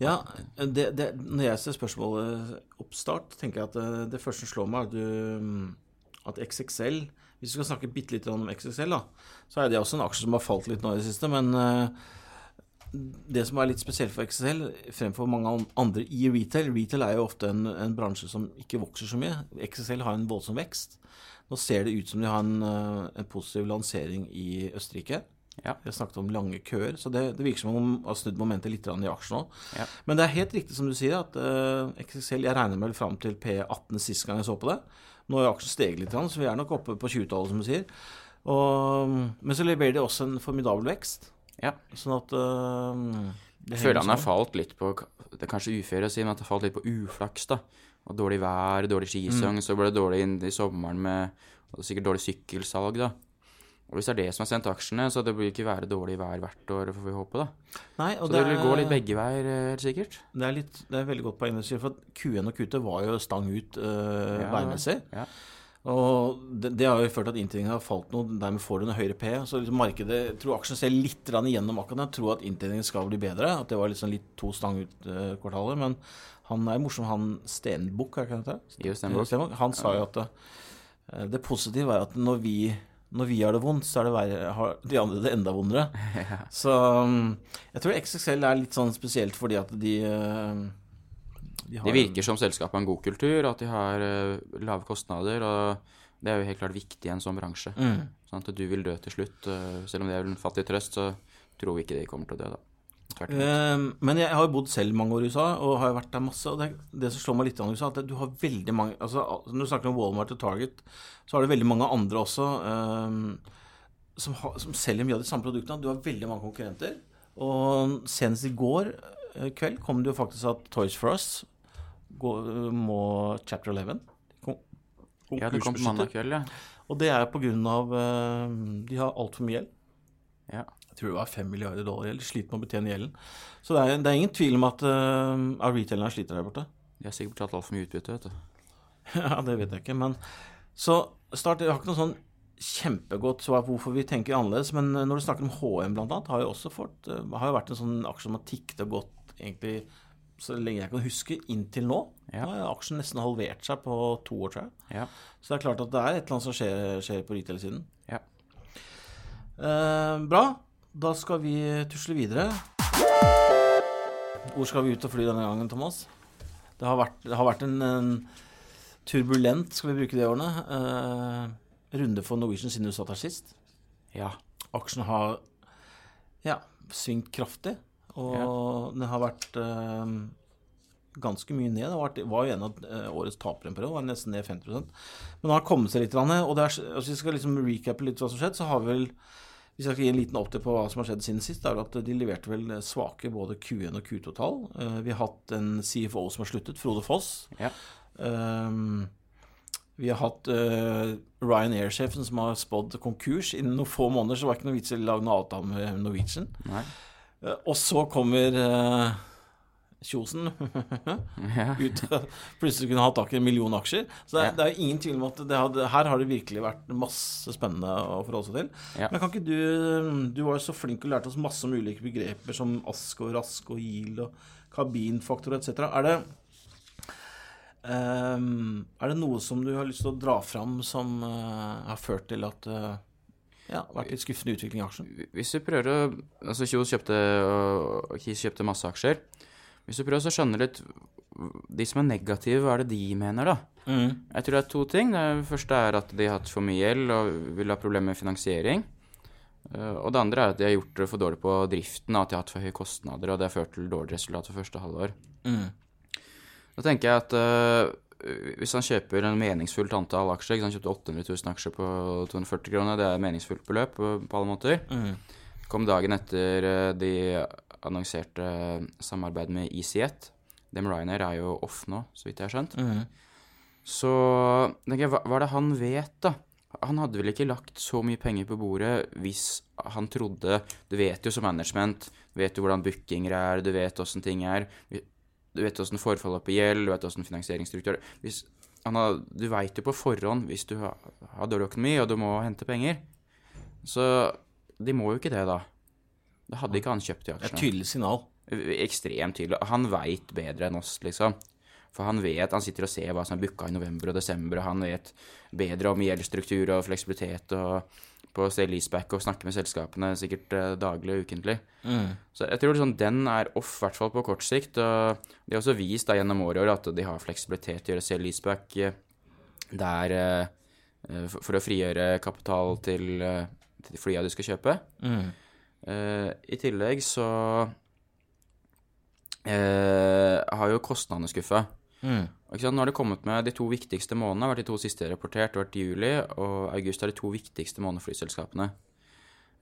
Ja, det, det, når jeg ser spørsmålet oppstart, tenker jeg at det, det første som slår meg, er at, du, at XXL Hvis vi skal snakke bitte litt om XXL, da, så er det også en aksje som har falt litt nå i det siste. Men eh, det som er litt spesielt for XXL fremfor mange andre i retail Retail er jo ofte en, en bransje som ikke vokser så mye. XXL har en voldsom vekst. Nå ser det ut som de har en, eh, en positiv lansering i Østerrike. Ja. Vi har snakket om lange køer, så det, det virker som om de har snudd momentet litt i aksjen nå. Ja. Men det er helt riktig som du sier, at uh, XXL Jeg regner vel fram til P18 sist gang jeg så på det. Nå har aksjen steget litt, så vi er nok oppe på 20-tallet, som du sier. Og, men så leverer de også en formidabel vekst. ja. Sånn at uh, Jeg føler han har falt litt på Det er kanskje ufør å si, men at det har falt litt på uflaks, da. Og dårlig vær, dårlig skisesong, så ble det dårlig inn i sommeren med sikkert dårlig sykkelsalg, da. Og hvis det er det som har sendt aksjene, så det blir ikke være dårlig vær hvert år, får vi håpe, da. Nei, Så det, det, vil gå litt begge veier, eh, helt sikkert. det, er litt, det er veldig godt poeng du sier, for at Q1 og Q2 var jo stang ut øh, Ja, værmessig. Ja. Og det, det har jo ført at inntjeningen har falt noe, dermed får du en høyere P. Så liksom markedet tror aksjen ser litt igjennom akkurat det. Tror at inntjeningen skal bli bedre. At det var liksom litt to stang ut-kvartaler. Men han er morsom, han Stenbukk, er ikke det det? Jo. Han sa jo at det, det positive er at når vi, når vi har det vondt, så er det verre, har de andre det enda vondere. (laughs) Så um, jeg tror XXL er litt sånn spesielt fordi at de eh, de har de virker som selskapet har en god kultur, at de har eh, lave kostnader, og det er jo helt klart viktig i en sånn bransje. Mm. Sånn at du vil dø til slutt. eh, selv om det er en fattig trøst, så tror vi ikke de kommer til å dø, da. Tvert. Eh, Men jeg har jo bodd selv mange år i USA, og har jo vært der masse. Og det, det som slår meg litt an i USA, at du har veldig mange altså Når du snakker om Walmart og Target, så har du veldig mange andre også um, som, har, som selger mye av de samme produktene. Du har veldig mange konkurrenter. Og senest i går eh, kveld kom det jo faktisk at Toys for Us går, må Chapter 11 kon- Ja, det kom på mandag kveld, ja. Og det er på grunn av eh, De har altfor mye gjeld. ja. Jeg tror det var 5 milliarder dollar gjeld. Sliter med å betjene gjelden. Så det er, det er ingen tvil om at uh, retailerne sliter der borte. De har sikkert betalt altfor mye utbytte, vet du. (laughs) ja, det vet jeg ikke, men Så start, Jeg har ikke noe sånn kjempegodt svar på hvorfor vi tenker annerledes, men eh, når du snakker om HM annet, har jo også fått, eh, har jo vært en sånn aksje som har tikket og gått egentlig så lenge jeg kan huske, inntil nå. Ja. Nå har aksjen nesten halvert seg på to år, tror jeg. Ja. Så det er klart at det er et eller annet som skjer, skjer på retail-siden. Ja. Eh, bra. Da skal vi tusle videre. Hvor skal vi ut og fly denne gangen, Thomas? Det har vært, det har vært en, en turbulent, skal vi bruke det årene, eh, runde for Norwegian siden du satt her sist. ja. Aksjen har ja, svingt kraftig, og den har vært eh, ganske mye ned. Det var, var jo en av eh, årets tapere en periode, var nesten ned 50% Men den har kommet seg litt. Og det er, altså, hvis vi skal liksom recappe litt hva som skjedde, så har vi vel hvis jeg skal gi en liten oppdate på hva som har skjedd siden sist, er det at de leverte vel svake både Q1 og Q2-tall. Eh, Vi har hatt en CFO som har sluttet, Frode Foss. Ja. Um, vi har hatt uh, Ryanair-sjefen som har spådd konkurs innen noen få måneder, så det var ikke noe vits i å lage noen avtale med Norwegian. Eh, og så kommer uh, Kjosen (laughs) ut plutselig kunne ha tak i en million aksjer. Så det, Ja. det er jo ingen tvil om at det hadde, her har det virkelig vært masse spennende å forholde seg til. Ja. Men kan ikke du Du var jo så flink og lærte oss masse om ulike begreper som ask og rask og yield og kabinfaktor etc. Er det um, Er det noe som du har lyst til å dra fram som uh, har ført til at uh, ja, vært litt skuffende utvikling i aksjen? Hvis vi prøver å Altså, Kjos kjøpte Kis kjøpte masse aksjer. Hvis du prøver å skjønne litt De som er negative, hva er det de mener, da? Jeg tror det er to ting. Det første er at de har hatt for mye gjeld og vil ha problemer med finansiering. Eh, Og det andre er at de har gjort det for dårlig på driften, at de har hatt for høye kostnader, og det har ført til dårlig resultat for første halvår. Mm. Da tenker jeg at eh, hvis han kjøper en meningsfullt antall aksjer ikke Han kjøpte 800 000 aksjer på 240 kroner, det er et meningsfullt beløp på, på alle måter. Mm. Kom dagen etter eh, de annonserte samarbeid med EasyJet. Dem Ryanair er jo off nå, så vidt jeg har skjønt. Mm. Så tenker jeg, hva, hva er det han vet, da? Han hadde vel ikke lagt så mye penger på bordet hvis han trodde Du vet jo som management, du vet jo hvordan bookinger er, du vet åssen ting er. Du vet åssen forfallet på gjeld, du vet åssen finansieringsstruktur er. Hvis han har, Du veit jo på forhånd hvis du har, har dårlig økonomi og du må hente penger. Så de må jo ikke det, da. Da hadde ikke han kjøpt de er et tydelig signal. Ekstremt tydelig. Han veit bedre enn oss, liksom. For han vet, han sitter og ser hva som er booka i november og desember, og han vet bedre om gjeldsstruktur og fleksibilitet og på å se leaseback og snakke med selskapene sikkert eh, daglig og ukentlig. Så jeg tror liksom den er off, i hvert fall på kort sikt. Og de har også vist da gjennom året at de har fleksibilitet til å gjøre selv leaseback eh, der eh, for å frigjøre kapital til, til flya du skal kjøpe. Eh, I tillegg så eh, har jo kostnadene skuffa. Mm. Nå har det kommet med de to viktigste månedene, vært de to siste rapportert, vært juli og august er de to viktigste månedene for flyselskapene.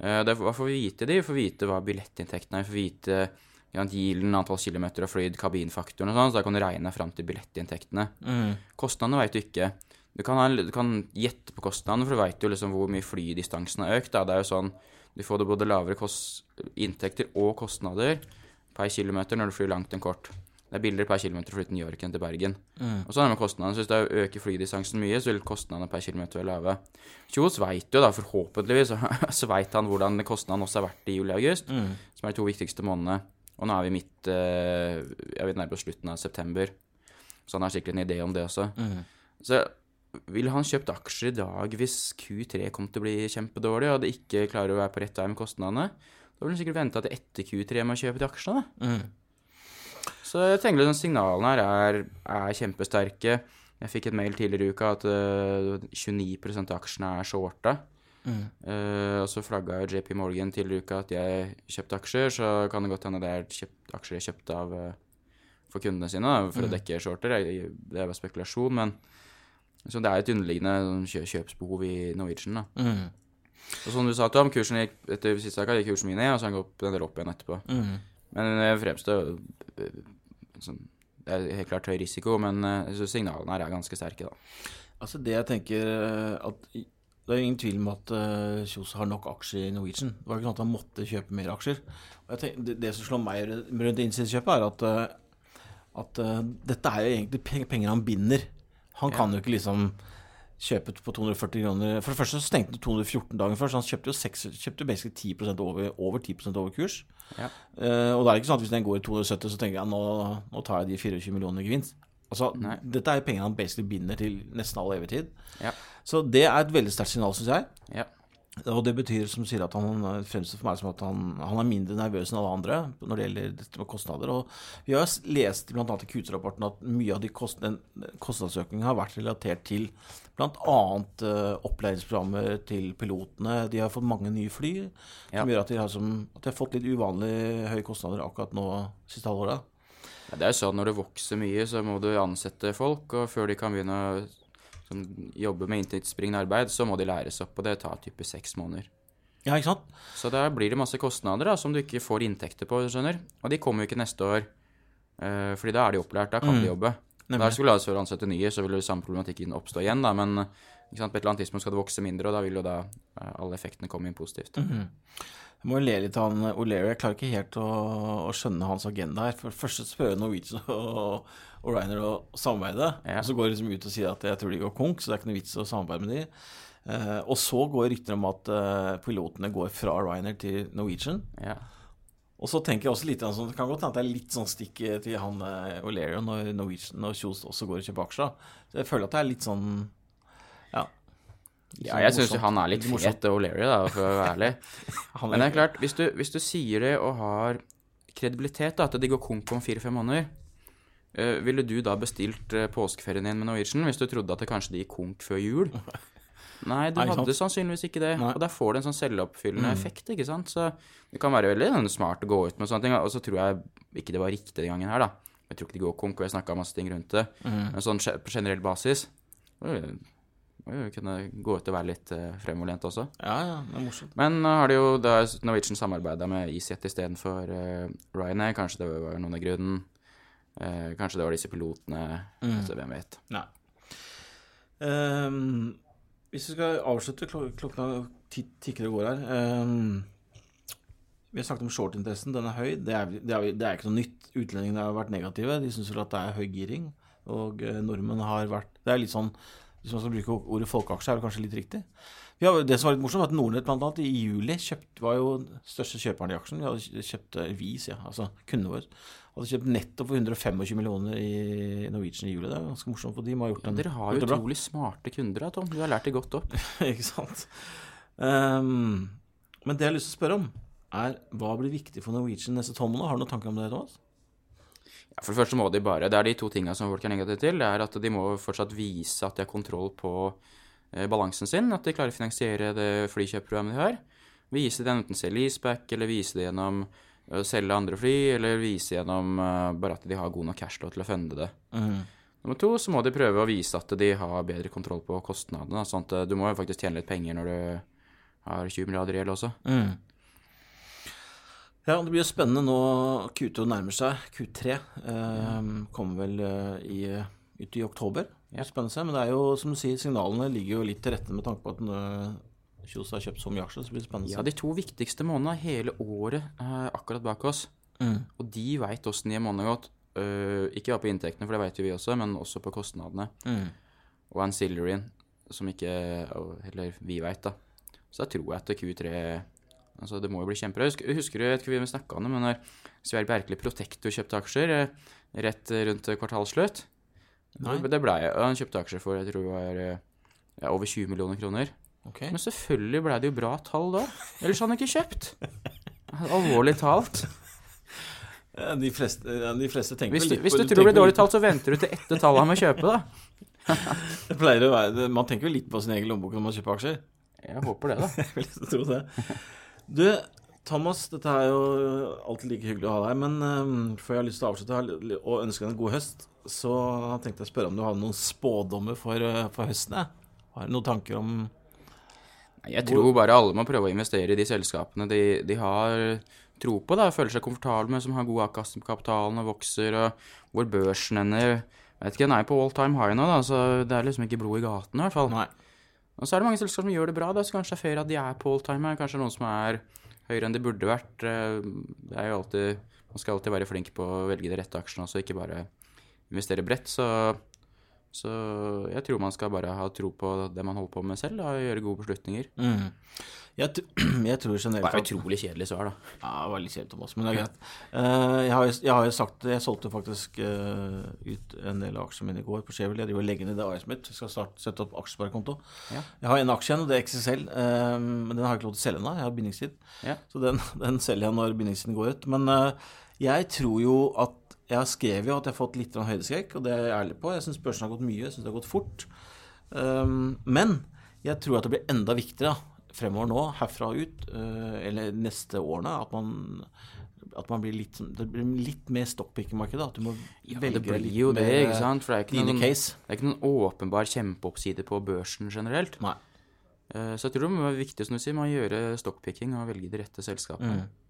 Eh, det hva får vi vite de? Vi får vite hva billettinntektene er, vi får vite ja, yielden, antall kilometer og flydd, kabinfaktoren og sånn, så da kan du regne fram til billettinntektene. Kostnadene veit du ikke. Du kan, ha, du kan gjette på kostnadene, for du veit jo liksom hvor mye flydistansen har økt. Da. Det er jo sånn, Du får det både lavere kost, inntekter og kostnader per kilometer når du flyr langt enn kort. Det er billigere per kilometer å fly til New York enn til Bergen. Og sånn er det med kostnadene. Så hvis det øker flydistansen mye, så vil kostnadene per kilometer være lave. Kjos veit jo da, forhåpentligvis, så (laughs) veit han hvordan kostnadene også har vært i juli og august, som er de to viktigste månedene. Og nå er vi midt eh, Jeg vet nærmere på slutten av september, så han har sikkert en idé om det også. Så ville han kjøpt aksjer i dag hvis Q3 kom til å bli kjempedårlig, og det ikke klarer å være på rett vei med kostnadene? Da ville han sikkert venta til etter Q3 med å kjøpe de aksjene. da. Så jeg tenker at signalene her er, er kjempesterke. Jeg fikk et mail tidligere i uka at uh, 29% av aksjene er shorta. Eh, og så flagga JP Morgan tidligere i uka at jeg kjøpte aksjer, så kan det godt hende det er kjøpt, aksjer jeg kjøpte av uh, for kundene sine da, for å dekke shorter. Det er bare spekulasjon, men så det er et underliggende sånn kjø kjøpsbehov i Norwegian. da. Og som du sa, Tom, kursen gikk etter siste uka gikk kursen min ned, og så gikk den del opp igjen etterpå. Men det fremstår øh, sånn, Det er helt klart høy risiko, men signalene her er ganske sterke, da. Altså det jeg tenker eh, at Det er ingen tvil om at uh, Kjos har nok aksjer i Norwegian. Det var ikke sånn at han måtte kjøpe mer aksjer. Tenker, det, det som slår meg rundt innsidekjøpet, er at, eh, at eh, dette er jo egentlig penger han binder. Han kan jo ikke liksom kjøpe på 240 kroner For det første så stengte han 214 dager før, så han kjøpte jo, 6, kjøpte basically 10% over, over 10 over kurs. Ja. Uh, og da er det ikke sånn at hvis den går i 270, så tenker jeg nå, nå tar jeg de 24 millionene i gevinst. Altså, Nei. dette er jo penger han basically binder til nesten all evig tid. Ja. Så det er et veldig sterkt signal, syns jeg. Ja. Og det betyr, som sier, at han eh, fremstår for meg som at han, han er mindre nervøs enn alle andre når det gjelder dette med kostnader. Og vi har lest bl.a. i QT-rapporten at mye av de kost, den kostnadsøkningen har vært relatert til bl.a. Uh, opplæringsprogrammer til pilotene. De har fått mange nye fly, Ja. som gjør at de, har, som, at de har fått litt uvanlig høye kostnader akkurat nå siste halvåret. Ja, Det er jo sånn når det vokser mye, så må du ansette folk, og før de kan begynne å sånn, jobber med inntektsbringende arbeid, så må de læres opp, og det tar type seks måneder. Ja, ikke sant? Så der blir det masse kostnader da, som du ikke får inntekter på, skjønner. Og de kommer jo ikke neste år, uh, fordi da er de opplært, da kan de jobbe. Da skulle altså ansette nye, så vil jo samme problematikken oppstå igjen, da, men på et eller annet tidspunkt skal det vokse mindre, og da vil jo da eh, alle effektene komme inn positivt. Jeg må le litt av han O'Leary. Jeg klarer ikke helt å, å skjønne hans agenda her. For så prøver Norwegian og, og Ryanair å samarbeide, Ja. og så går de liksom ut og sier at jeg tror de går konk, så det er ikke noe vits å samarbeide med de. Eh, og så går rykter om at eh, pilotene går fra Ryanair til Norwegian. Ja. Og så tenker jeg også litt sånn, Det kan godt hende at det er litt sånn stikk eh, til han eh, O'Leary når Norwegian og Kjos også går og kjøper aksjer. Så jeg føler at det er litt sånn Ja. Ja, jeg syns jo han er litt fet, O'Leary, da, for å være ærlig. (laughs) Men det er klart, hvis du, hvis du sier det og har kredibilitet, da, at de går konk om fire-fem måneder, uh, ville du da bestilt uh, påskeferien din med Norwegian hvis du trodde at det kanskje de gikk konk før jul? (laughs) Nei, du hadde sannsynligvis ikke det. Nei. Og der får du en sånn selvoppfyllende effekt, ikke sant. Så det kan være veldig sånn, smart å gå ut med sånne ting. Og så tror jeg ikke det var riktig den gangen her, da. Jeg tror ikke de går konk, og jeg snakka masse ting rundt det. Men sånn på generell basis kunne gå ut og være litt uh, fremoverlent også. Ja, ja, det er morsomt. Men nå har de jo da Norwegian samarbeida med EasyJet istedenfor uh, Ryanair. Kanskje det var noen av grunnen. Uh, kanskje det var disse pilotene. Altså, hvem vet. Nei. Um, hvis vi skal avslutte, klok klokka ti- tikker og går her um, Vi har snakket om short-interessen. Den er høy. Det er, det, er, det er ikke noe nytt. Utlendingene har vært negative. De syns vel at det er høy giring. Og uh, nordmenn har vært Det er litt sånn Hvis man skal bruke ordet folkeaksje, er det kanskje litt riktig. Ja, det som var litt morsomt, var at Nordnett annet i juli kjøpt, var jo største kjøperen i aksjen. Vi hadde kjøpt Vis, ja, altså kundene våre. Hadde kjøpt nettopp for 125 millioner i Norwegian i juli. Det er ganske morsomt for de. må ha gjort en Dere har jo utrolig smarte kunder, da, Tom. Du har lært det godt opp. (laughs) Ikke sant. Um, men det jeg har lyst til å spørre om, er hva blir viktig for Norwegian neste tolv måneder? Har du noen tanker om det, Thomas? For det første må de bare Det er de to tinga som folk er negative til. Det er at de må fortsatt vise at de har kontroll på eh, balansen sin. At de klarer å finansiere det flykjøpprogrammet de har. Vise det enten til leaseback, eller vise det gjennom å selge andre fly, eller vise gjennom eh, bare at de har god nok cashflow til å funde det. Nummer to, så må de prøve å vise at de har bedre kontroll på kostnadene. Sånn at eh, du må jo faktisk tjene litt penger når du har 20 milliarder i gjeld også. Mm. Ja, det blir jo spennende nå. Q2 nærmer seg. Q3 eh, kommer vel eh, i, ut i oktober. Ja. Spennende seg. Men det er jo, som du sier, signalene ligger jo litt til rette med tanke på at uh, Kjos har kjøpt så mye aksjer. Så blir det spennende Ja, de to viktigste månedene hele året er akkurat bak oss. Mm. Og de veit åssen de månedene har gått. Uh, ikke bare på inntektene, for det veit jo vi også, men også på kostnadene. Mm. Og ancillaryen, som ikke Eller vi veit, da. Så da tror jeg at Q3 Altså, det må jo bli kjempebra. Husker, husker du, jeg vet ikke om vi snakka om det, men når Sverre Berkeli Protector kjøpte aksjer eh, rett rundt kvartalsslutt Nei. Det blei Han kjøpte aksjer for jeg tror det var eh, ja, over 20 millioner kroner. Okay. Men selvfølgelig blei det jo bra tall da. Ellers hadde han ikke kjøpt. Alvorlig talt. Ja, De fleste, eh, de fleste tenker Hvis vel du, litt hvis på- du tror det blir dårlig litt- talt, så venter du til etter tallet han må kjøpe, da. (laughs) Det pleier å være, Man tenker jo litt på sin egen lommebok når man kjøper aksjer. Jeg håper det, da. (laughs) Jeg vil tro det. Du, Thomas, dette er jo alltid like hyggelig å ha deg, men um, før jeg har lyst til å avslutte og ønske deg en god høst, så tenkte jeg å spørre om du hadde noen spådommer for, eh, for høsten. jeg. Har du noen tanker om Nei, Jeg tror bare alle må prøve å investere i de selskapene de, de har tro på, da, føler seg komfortable med, som har god avkastning på kapitalen og vokser, og hvor børsen ender. Jeg vet ikke, Den er på all time high nå, da, så det er liksom ikke blod i gaten i hvert fall. Nei. Og så er det mange selskaper som gjør det bra, da, så kanskje det er fair at de er på all time high. Kanskje noen som er høyere enn de burde vært. Eh, Det er jo alltid Man skal alltid være flink på å velge de rette aksjene også, ikke bare investere bredt. Så, så jeg tror man skal bare ha tro på det man holder på med selv, og gjøre gode beslutninger. Mm. Jeg, (clears throat) jeg tror Det var utrolig kjedelig svar, da. Ja, det var litt kjedelig, Thomas, men det er greit. Eh, jeg, har, jeg har jo sagt Jeg solgte faktisk eh, ut en del av aksjene mine i går på Shavel. Jeg driver og legger ned det AS mitt. Jeg skal starte, sette opp aksjesparekonto. Ja. Jeg har en aksje igjen, og det er XXL. eh, men den har jeg ikke lov til å selge ennå. Jeg har bindingstid. Ja. Så den, (laughs) den selger jeg når bindingstiden går ut. Men jeg tror jo at Jeg har skrevet jo at jeg har fått litt av høydeskrekk, og det er jeg ærlig på. Jeg syns børsen har gått mye. Jeg syns det har gått fort. Um, men jeg tror at det blir enda viktigere fremover nå, herfra og ut, uh, eller neste årene, at man, at man blir litt, sånn- det blir litt mer stockpicker-marked. At du må Ja, velge det litt jo det, ikke sant? For det er ikke noen, case. det er ikke noen åpenbar kjempeoppside på børsen generelt. Nei. Uh, Så jeg tror det må være viktig, som du sier, med å gjøre stockpicking og velge de rette selskapene. Mm.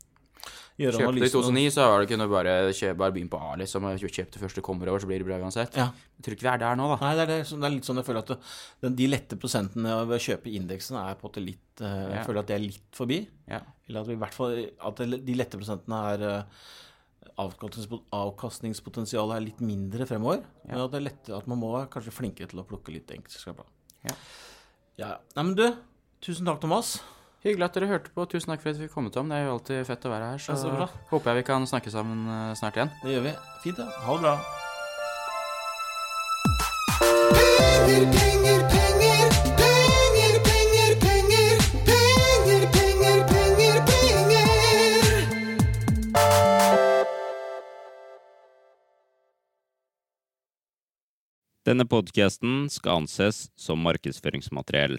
Gjøre Kjøpte i analysen og- 2009, så har du kunnet bare kjøpe, bare begynne på A, liksom, først det første kommer over, så blir det bra uansett. Ja. Jeg tror ikke vi er der nå, da. Nei, det er, det, det er litt sånn jeg føler at det, de lette prosentene ved å kjøpe indeksen er på en måte litt eh, Jeg Ja. føler at det er litt forbi. Ja. Eller at vi i hvert fall At det, de lette prosentene er eh, Avkastningspotensialet er litt mindre fremover. Men at, det er lette, at man må være kanskje flinkere til å plukke litt enkeltselskaper. Ja. ja. Nei, men du, tusen takk, Thomas. Hyggelig at dere hørte på. Tusen takk for at vi fikk komme, Tom. Det er jo alltid fett å være her. Så, Ja, så bra. håper jeg vi kan snakke sammen eh, snart igjen. Det gjør vi. Fint, da. Ha det bra. Penger, penger, penger. Penger, penger, penger. Penger, penger, penger, penger. Denne podkasten skal anses som markedsføringsmateriell,